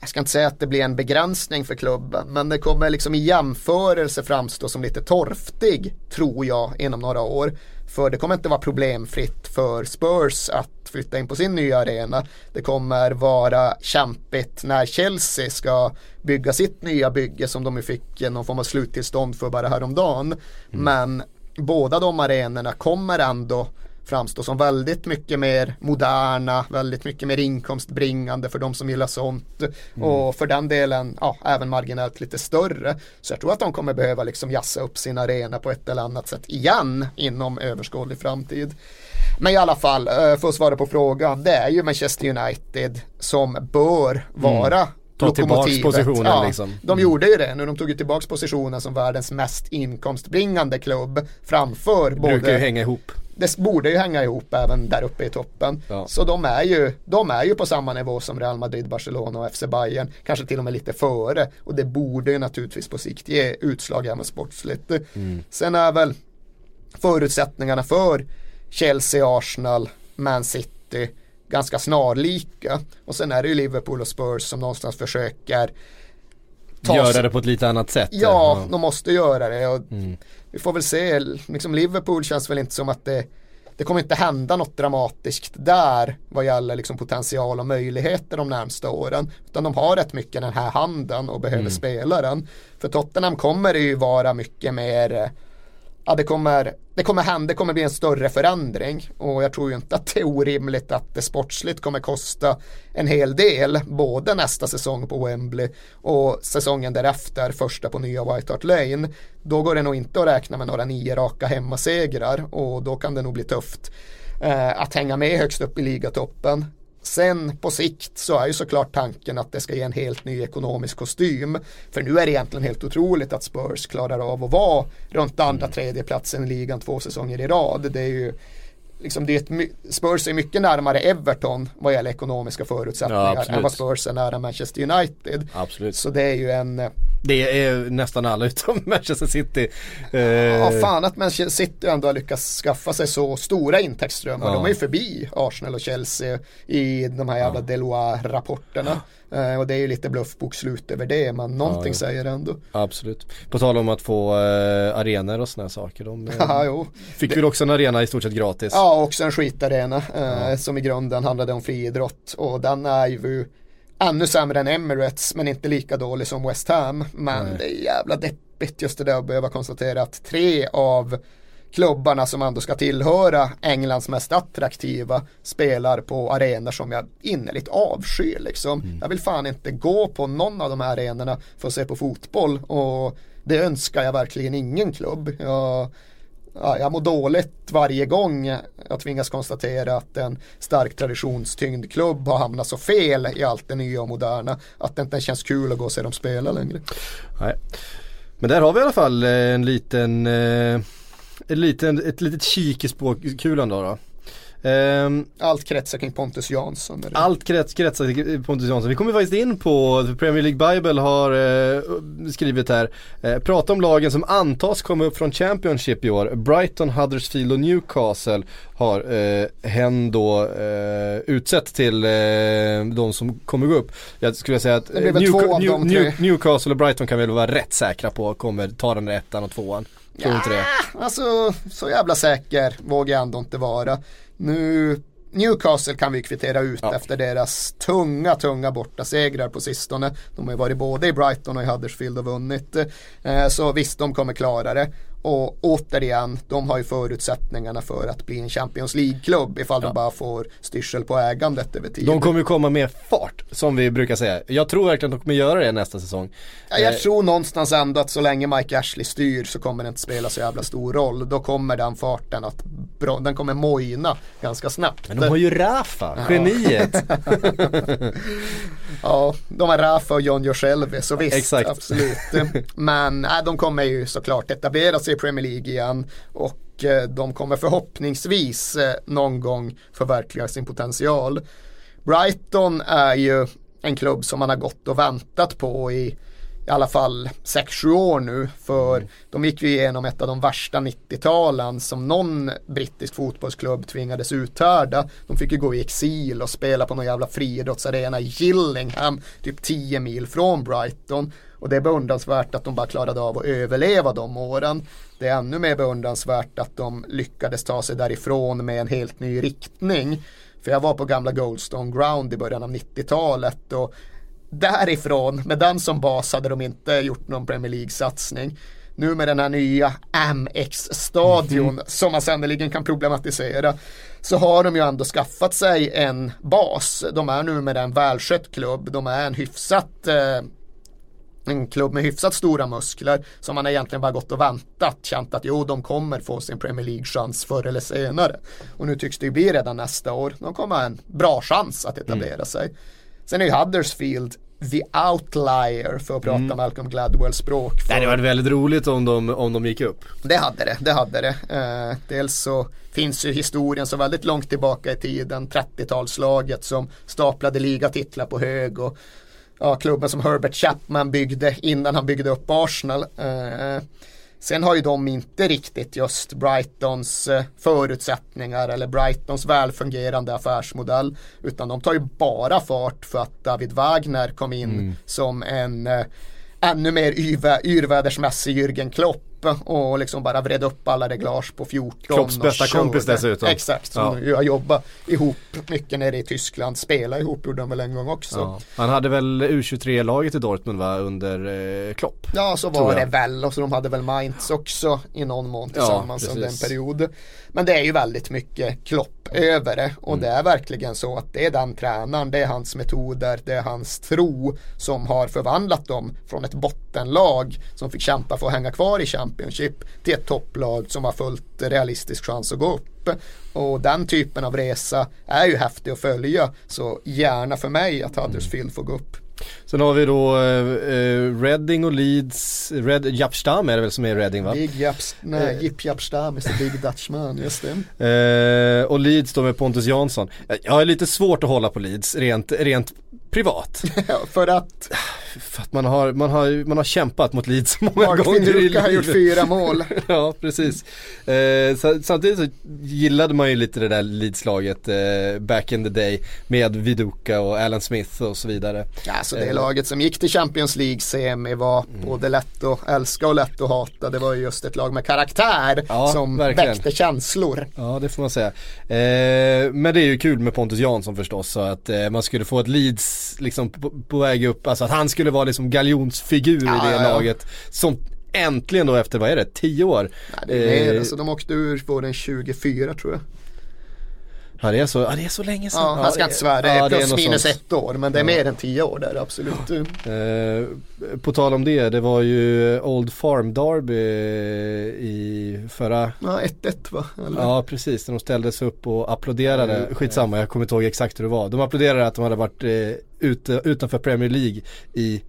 jag ska inte säga att det blir en begränsning för klubben men det kommer liksom i jämförelse framstå som lite torftig tror jag inom några år. För det kommer inte vara problemfritt för Spurs att flytta in på sin nya arena. Det kommer vara kämpigt när Chelsea ska bygga sitt nya bygge som de ju fick någon form av sluttillstånd för bara häromdagen. Men båda de arenorna kommer ändå framstå som väldigt mycket mer moderna, väldigt mycket mer inkomstbringande för de som gillar sånt och för den delen ja, även marginellt lite större. Så jag tror att de kommer behöva liksom jassa upp sin arena på ett eller annat sätt igen inom överskådlig framtid. Men i alla fall, eh, för att svara på frågan, det är ju Manchester United som bör vara Ta tillbaks positionen ja, liksom. De gjorde ju det nu, de tog ju tillbaks positionen som världens mest inkomstbringande klubb framför Det brukar ju både hänga ihop. Det borde ju hänga ihop även där uppe i toppen. Ja. Så de är, ju, de är ju på samma nivå som Real Madrid, Barcelona och FC Bayern. Kanske till och med lite före. Och det borde ju naturligtvis på sikt ge utslag även sportsligt. Sen är väl förutsättningarna för Chelsea, Arsenal, Man City ganska snarlika. Och sen är det ju Liverpool och Spurs som någonstans försöker Göra det på ett lite annat sätt. Ja, de måste göra det. Och Mm. Vi får väl se, liksom Liverpool känns väl inte som att det det kommer inte hända något dramatiskt där vad gäller liksom potential och möjligheter de närmsta åren. Utan de har rätt mycket den här handen och behöver Mm. spela den. För Tottenham kommer det ju vara mycket mer eh, Ja det kommer, det kommer hända, det kommer bli en större förändring och jag tror ju inte att det är orimligt att det sportsligt kommer kosta en hel del både nästa säsong på Wembley och säsongen därefter första på nya White Hart Lane. Då går det nog inte att räkna med några nio raka hemmasegrar och då kan det nog bli tufft eh, att hänga med högst upp i ligatoppen. Sen på sikt så är ju såklart tanken att det ska ge en helt ny ekonomisk kostym. För nu är det egentligen helt otroligt att Spurs klarar av att vara runt andra tredje platsen i ligan två säsonger i rad. Det är ju liksom det är ett, Spurs är mycket närmare Everton vad gäller ekonomiska Ja, förutsättningar absolut. än vad Spurs är nära Manchester United. Absolut. Så det är ju en, Det är nästan alla utom Manchester City. Eh, ja fan att Manchester City ändå har lyckats skaffa sig så stora intäktsströmmar. Ja. De är ju förbi Arsenal och Chelsea i de här jävla Deloitte-rapporterna. Eh, och det är ju lite bluffbokslut över det, men någonting Ja, säger ändå. Absolut. På tal om att få eh, arenor och sådana saker. De eh, Ja, jo. fick väl också en arena i stort sett gratis. Ja, också en skitarena eh, som i grunden handlade om friidrott och den är ju ännu sämre än Emirates men inte lika dålig som West Ham. Men Nej. det är jävla deppigt just det där att behöva konstatera att tre av klubbarna som ändå ska tillhöra Englands mest attraktiva spelar på arenor som jag innerligt avskyr liksom. Jag vill fan inte gå på någon av de här arenorna för att se på fotboll och det önskar jag verkligen ingen klubb. Jag, ja, jag mår dåligt varje gång jag tvingas konstatera att en stark traditionstyngd klubb har hamnat så fel i allt det nya och moderna att det inte känns kul att gå och se dem spela längre. Nej. Men där har vi i alla fall eh, en liten, eh, en liten ett litet kik i spåkulan då. då. Ehm, Allt kretsar kring Pontus Jansson. det. allt krets, kretsar kring Pontus Jansson. Vi kommer faktiskt in på Premier League Bible har eh, skrivit här. Eh, prata om lagen som antas komma upp från Championship i år. Brighton, Huddersfield och Newcastle har eh, hen då eh, utsett till eh, de som kommer gå upp. Jag skulle säga att två av de tre. Newcastle och Brighton kan vi väl vara rätt säkra på kommer ta den där ettan och tvåan. Tror inte det? Alltså så jävla säker vågar jag ändå inte vara. Nu Newcastle kan vi kvittera ut Ja. efter deras tunga, tunga bortasegrar på sistone. De har ju varit både i Brighton och i Huddersfield och vunnit. Eh, så visst, de kommer klara det. Och återigen, de har ju förutsättningarna för att bli en Champions League-klubb ifall ja. de bara får styrsel på ägandet över tid. De kommer ju komma med fart, som vi brukar säga. Jag tror verkligen att de kommer göra det nästa säsong. Ja, jag eh. tror någonstans ändå att så länge Mike Ashley styr så kommer det inte spela så jävla stor roll. Då kommer den farten att, den kommer mojna ganska snabbt. Men de har ju Rafa, geniet. ja, de har Rafa och John Joselvi, så visst, Exakt. absolut. Men nej, de kommer ju såklart etablera sig i Premier League igen och eh, de kommer förhoppningsvis eh, någon gång förverkliga sin potential. Brighton är ju en klubb som man har gått och väntat på i i alla fall 6-7 år nu. För mm. de gick ju igenom ett av de värsta 90-talen som någon brittisk fotbollsklubb tvingades uthärda. De fick ju gå i exil och spela på någon jävla friidrottsarena i Gillingham, typ 10 mil från Brighton. Och det är beundransvärt att de bara klarade av att överleva de åren. Det är ännu mer beundransvärt att de lyckades ta sig därifrån med en helt ny riktning. För jag var på gamla Goldstone Ground i början av 90-talet och därifrån, med den som bas, hade de inte gjort någon Premier League-satsning. Nu med den här nya Amex-stadion mm. som man sannolikt kan problematisera så har de ju ändå skaffat sig en bas. De är nu med en välskött klubb. De är en hyfsat eh, en klubb med hyfsat stora muskler som man egentligen bara gått och väntat, känt att jo de kommer få sin Premier League-chans förr eller senare. Och nu tycks det ju bli redan nästa år. De kommer ha en bra chans att etablera mm. sig. Sen är ju Huddersfield the outlier för att prata mm. Malcolm Gladwells språk. Det hade varit väldigt roligt om de, om de gick upp. Det hade det, det hade det. Eh, dels så finns ju historien så väldigt långt tillbaka i tiden, 30-talslaget som staplade ligatitlar på hög och ja, klubben som Herbert Chapman byggde innan han byggde upp Arsenal. Eh, Sen har ju de inte riktigt just Brightons eh, förutsättningar eller Brightons välfungerande affärsmodell. Utan de tar ju bara fart för att David Wagner kom in mm. som en eh, ännu mer yrvädersmässig Jürgen Klopp och liksom bara vred upp alla reglage på 14. Klopps bästa kompis dessutom. Exakt, som ja. har jobbat ihop mycket nere i Tyskland. Spela ihop gjorde de väl en gång också. Ja. Han hade väl U23-laget i Dortmund va, under eh, Klopp? Ja, så var det väl. Och så de hade väl Mainz också i någon mån tillsammans ja, under en period. Men det är ju väldigt mycket Klopp över det. Och mm. det är verkligen så att det är den tränaren, det är hans metoder, det är hans tro som har förvandlat dem från ett bottenlag som fick kämpa för att hänga kvar i Championship till ett topplag som har fullt realistisk chans att gå upp. Och den typen av resa är ju häftig att följa. Så gärna för mig att Huddersfield får gå upp. Sen har vi då eh, Reading och Leeds, Red, Japstam är det väl som är Reading va? Big Japs, nej, eh. Jip Japstam is the big Dutchman, just det. Eh, och Leeds då med Pontus Jansson. Jag har lite svårt att hålla på Leeds rent, rent privat. för att? För att man har, man har, man har kämpat mot Leeds många Mark gånger i livet. har gjort fyra mål. ja, precis. Eh, samtidigt så gillade man ju lite det där Leeds-laget eh, back in the day med Viduka och Alan Smith och så vidare. Ja, så det eh. laget som gick till Champions League semi var mm. både lätt att älska och lätt att hata. Det var ju just ett lag med karaktär ja, som verkligen. väckte känslor. Ja, det får man säga. Eh, men det är ju kul med Pontus Jansson förstås, så att eh, man skulle få ett Leeds liksom på, på väg upp, alltså att han skulle vara liksom galjonsfigur ja, i det ja, laget. Som äntligen då efter, vad är det, 10 år? Nej, det är mer, eh, alltså de åkte ur våren 24 tror jag. Ja det är så, ja, det är så länge sedan. Ja, jag ska inte svära, det är ja, plus det är minus ett år men det är mer än tio år där absolut. Eh, på tal om det, det var ju Old Farm Derby i förra Ja 1-1 va? Eller? Ja precis, när de ställdes upp och applåderade, mm, skitsamma jag kommer inte ihåg exakt hur det var. De applåderade att de hade varit eh, ute, utanför Premier League i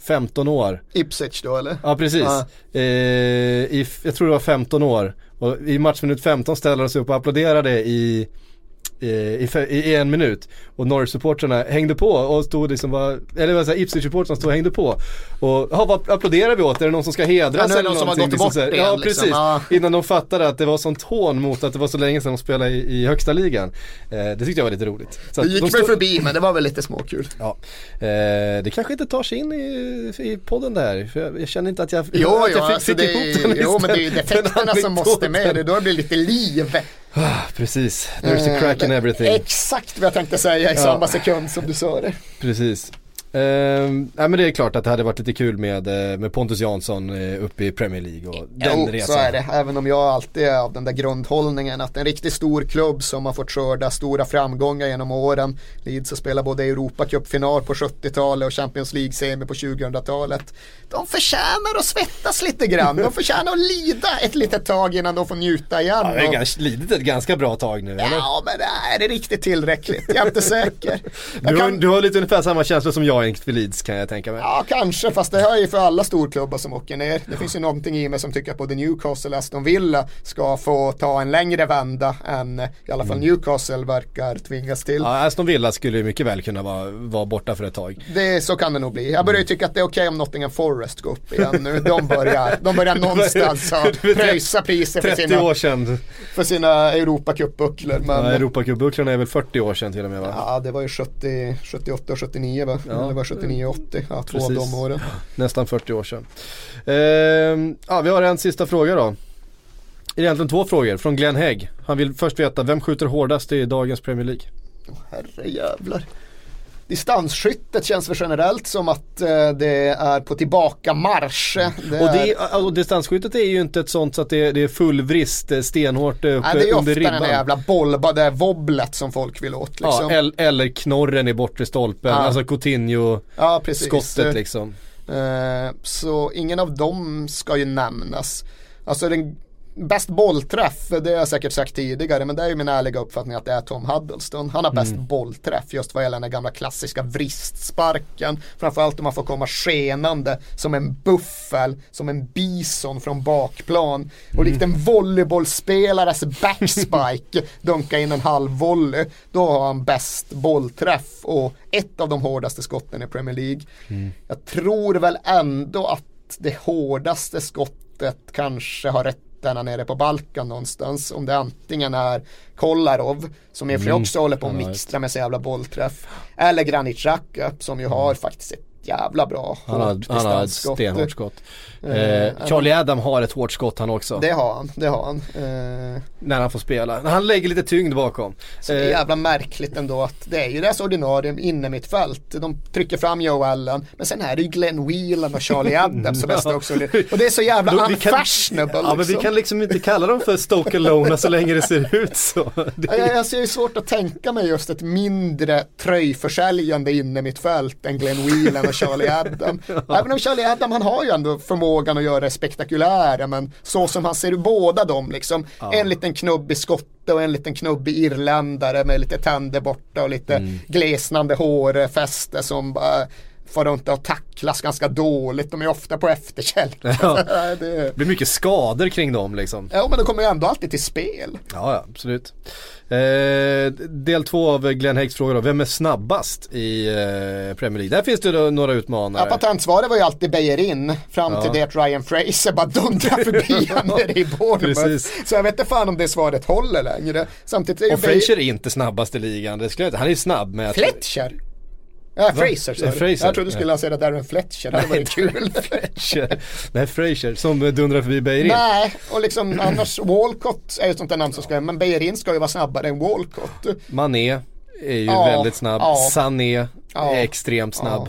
15 år. Ipswich då eller? Ja precis. Ah. Eh, i, jag tror det var 15 år. Och i matchminut 15 ställde de sig upp och applåderade i i, i, en minut. Och Norwich-supportrarna hängde på och stod liksom bara, eller vad säger Ipswich-supportrarna stod och hängde på. Och, ja vad applåderar vi åt? Är det någon som ska hedras ja, eller någon? Som har gått liksom, bort ja precis. Liksom. Innan de fattade att det var sånt hån mot att det var så länge sedan de spelade i, i högsta ligan. Eh, det tyckte jag var lite roligt. Så det gick mig stod... förbi men det var väl lite småkul. Ja. Eh, det kanske inte tar sig in i, i podden där. För jag, jag känner inte att jag, jo, att jag fick, alltså fick det, ihop den Jo men det är ju defekterna som måste med. Det då blir det lite liv. Ah, precis, there's a crack in everything. Exakt vad jag tänkte säga i ja. samma sekund som du sa det. Precis. Uh, nej men det är klart att det hade varit lite kul med, eh, med Pontus Jansson uh, uppe i Premier League och den jo, resan. så är det. Även om jag alltid är av den där grundhållningen att en riktigt stor klubb som har fått skörda stora framgångar genom åren. Leeds har spelat både Europacupfinal på 70-talet och Champions League-semi på 2000-talet. De förtjänar att svettas lite grann. De förtjänar att lida ett litet tag innan de får njuta igen. Ja, det har lidit ett ganska bra tag nu eller? Ja, men är det riktigt tillräckligt? Jag är inte säker. Du har, du har lite ungefär samma känsla som jag inför Leeds kan jag tänka mig. Ja, kanske, fast det här är ju för alla storklubbar som åker ner. Det finns ju någonting i mig som tycker att både Newcastle och Aston Villa ska få ta en längre vända än i alla fall Newcastle verkar tvingas till. Ja, Aston Villa skulle ju mycket väl kunna vara, vara borta för ett tag. Det, så kan det nog bli. Jag börjar ju tycka att det är okej okay om Nottingham Forest går upp igen nu. De börjar, de börjar någonstans pröjsa priser för 30 sina, år sedan. för sina Europacupbucklor. Ja, Europacupbucklarna är väl 40 år sedan till och med va? Ja, det var ju 70, 78 och 79 va? Ja. Det var 79 och 80, ja, två av de åren. Nästan 40 år sedan. Ehm, ja, vi har en sista fråga då. Egentligen två frågor från Glenn Hägg. Han vill först veta, vem skjuter hårdast i dagens Premier League? Oh, herrejävlar. Distansskyttet känns för generellt som att eh, det är på tillbaka marsch. Det och, det, är... och distansskyttet är ju inte ett sånt så att det, det är full vrist eh, stenhårt uppe Nej, det är under ribban. ofta den jävla boll, det wobblet som folk vill åt. Liksom. Ja, eller knorren i bortre stolpen, ja. alltså Coutinho-skottet ja, liksom. Eh, så ingen av dem ska ju nämnas. Alltså den Bäst bollträff, det har jag säkert sagt tidigare, men det är ju min ärliga uppfattning att det är Tom Huddleston. Han har bäst mm. bollträff just vad gäller den gamla klassiska vristsparken. Framförallt om man får komma skenande som en buffel, som en bison från bakplan. Och mm. likt en volleybollspelares backspike dunka in en halv volley. Då har han bäst bollträff och ett av de hårdaste skotten i Premier League. Mm. Jag tror väl ändå att det hårdaste skottet kanske har rätt ytterna nere på Balkan någonstans. Om det antingen är Kolarov som i och för sig mm. också håller på att mixtra med så jävla bollträff. Eller Granit Xhaka som ju har faktiskt ett jävla bra Han har, han har ett stenhårt skott. Eh, eh Charlie Adam har ett hårt skott han också. Det har han, det har han. Eh, när han får spela. Han lägger lite tyngd bakom. Så det är eh, jävla märkligt ändå att det är ju deras ordinarie inne mitt fält. De trycker fram Joe Allen. Men sen är det ju Glenn Whelan och Charlie Adams som bästa också. Och det är så jävla Då, unfashionable. Kan, ja men vi liksom. kan liksom inte kalla dem för Stoke Alona så länge det ser ut så. Det är... Jag, alltså, jag är svårt att tänka mig just ett mindre tröjförsäljande inne mitt fält än Glenn Whelan och Charlie Adam. Även om Charlie Adam han har ju ändå förmågan att göra det spektakulära men så som han ser båda dem liksom. Ja. En liten knubbig skotte och en liten knubbig irländare med lite tänder borta och lite mm. glesnande hårfäste som bara far runt och tacklas ganska dåligt. De är ofta på efterkälken. Ja. det blir mycket skador kring dem liksom. Ja men de kommer ju ändå alltid till spel. Ja, ja absolut. Eh, del två av Glenn Häggs fråga då. Vem är snabbast i eh, Premier League? Där finns det då några utmanare. Ja, patentsvaret var ju alltid Bejerin. Fram ja. till det att Ryan Fraser bara dundrar förbi nere i Bournemouth. Så jag vet inte fan om det svaret håller längre. Samtidigt är Och Fraser är inte snabbast i ligan. Det skulle jag, han är snabb med Fletcher? Ja, Fraser sa du. Jag trodde du skulle säga Darren Fletcher, det varit kul. Fletcher. Nej, Fraser som dundrar förbi Beirin. Nej, och liksom annars Walcott är ju ett sånt där namn som ska, men Beirin ska ju vara snabbare än Walcott. Mané är ju ja, väldigt snabb. Ja. Sané är extremt snabb.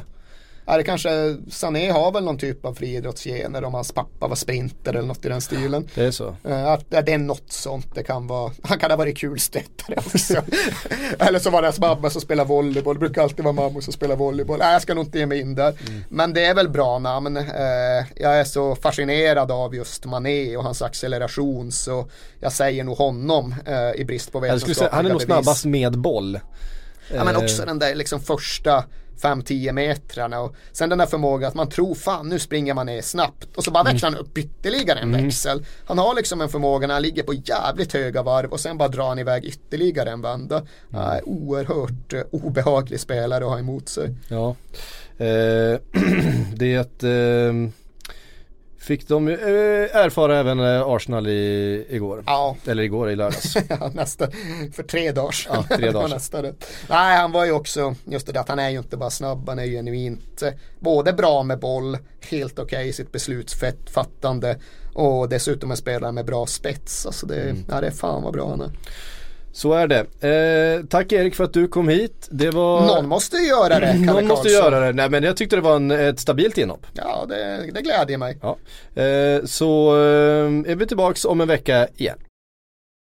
Ja, det kanske, Sané har väl någon typ av friidrottsgener om hans pappa var sprinter eller något i den stilen. Det är så? Ja, det är något sånt. Det kan vara, han kan ha varit kulstöttare också. eller så var det hans mamma som spelar volleyboll. Det brukar alltid vara mamma som spelar volleyboll. Nej, jag ska nog inte ge mig in där. Mm. Men det är väl bra namn. Eh, jag är så fascinerad av just Mané och hans acceleration så jag säger nog honom eh, i brist på vetenskapliga Han är nog snabbast med boll. Ja men också eh. den där liksom första 5-10 metrarna och sen den där förmågan att man tror fan nu springer man ner snabbt och så bara mm. växlar han upp ytterligare en mm. växel. Han har liksom en förmåga när han ligger på jävligt höga varv och sen bara drar han iväg ytterligare en vända. Mm. Äh, oerhört uh, obehaglig spelare att ha emot sig. Ja, eh, det eh, Fick de eh, erfara även eh, Arsenal i, igår. Ja. Eller igår i lördags. ja, nästa. För tre dagar sedan. Ja, tre dagar sedan. Nej, han var ju också, just det att han är ju inte bara snabb, han är ju genuint eh, både bra med boll, helt okej okay i sitt beslutsfattande och dessutom en spelare med bra spets. Alltså det, mm. ja, det är fan vad bra han är. Så är det. Eh, tack Erik för att du kom hit. Det var... Någon måste göra det, Kalle Någon måste göra det. Nej men jag tyckte det var en, ett stabilt inhopp. Ja, det, det glädjer mig. Ja. Eh, så eh, är vi tillbaks om en vecka igen.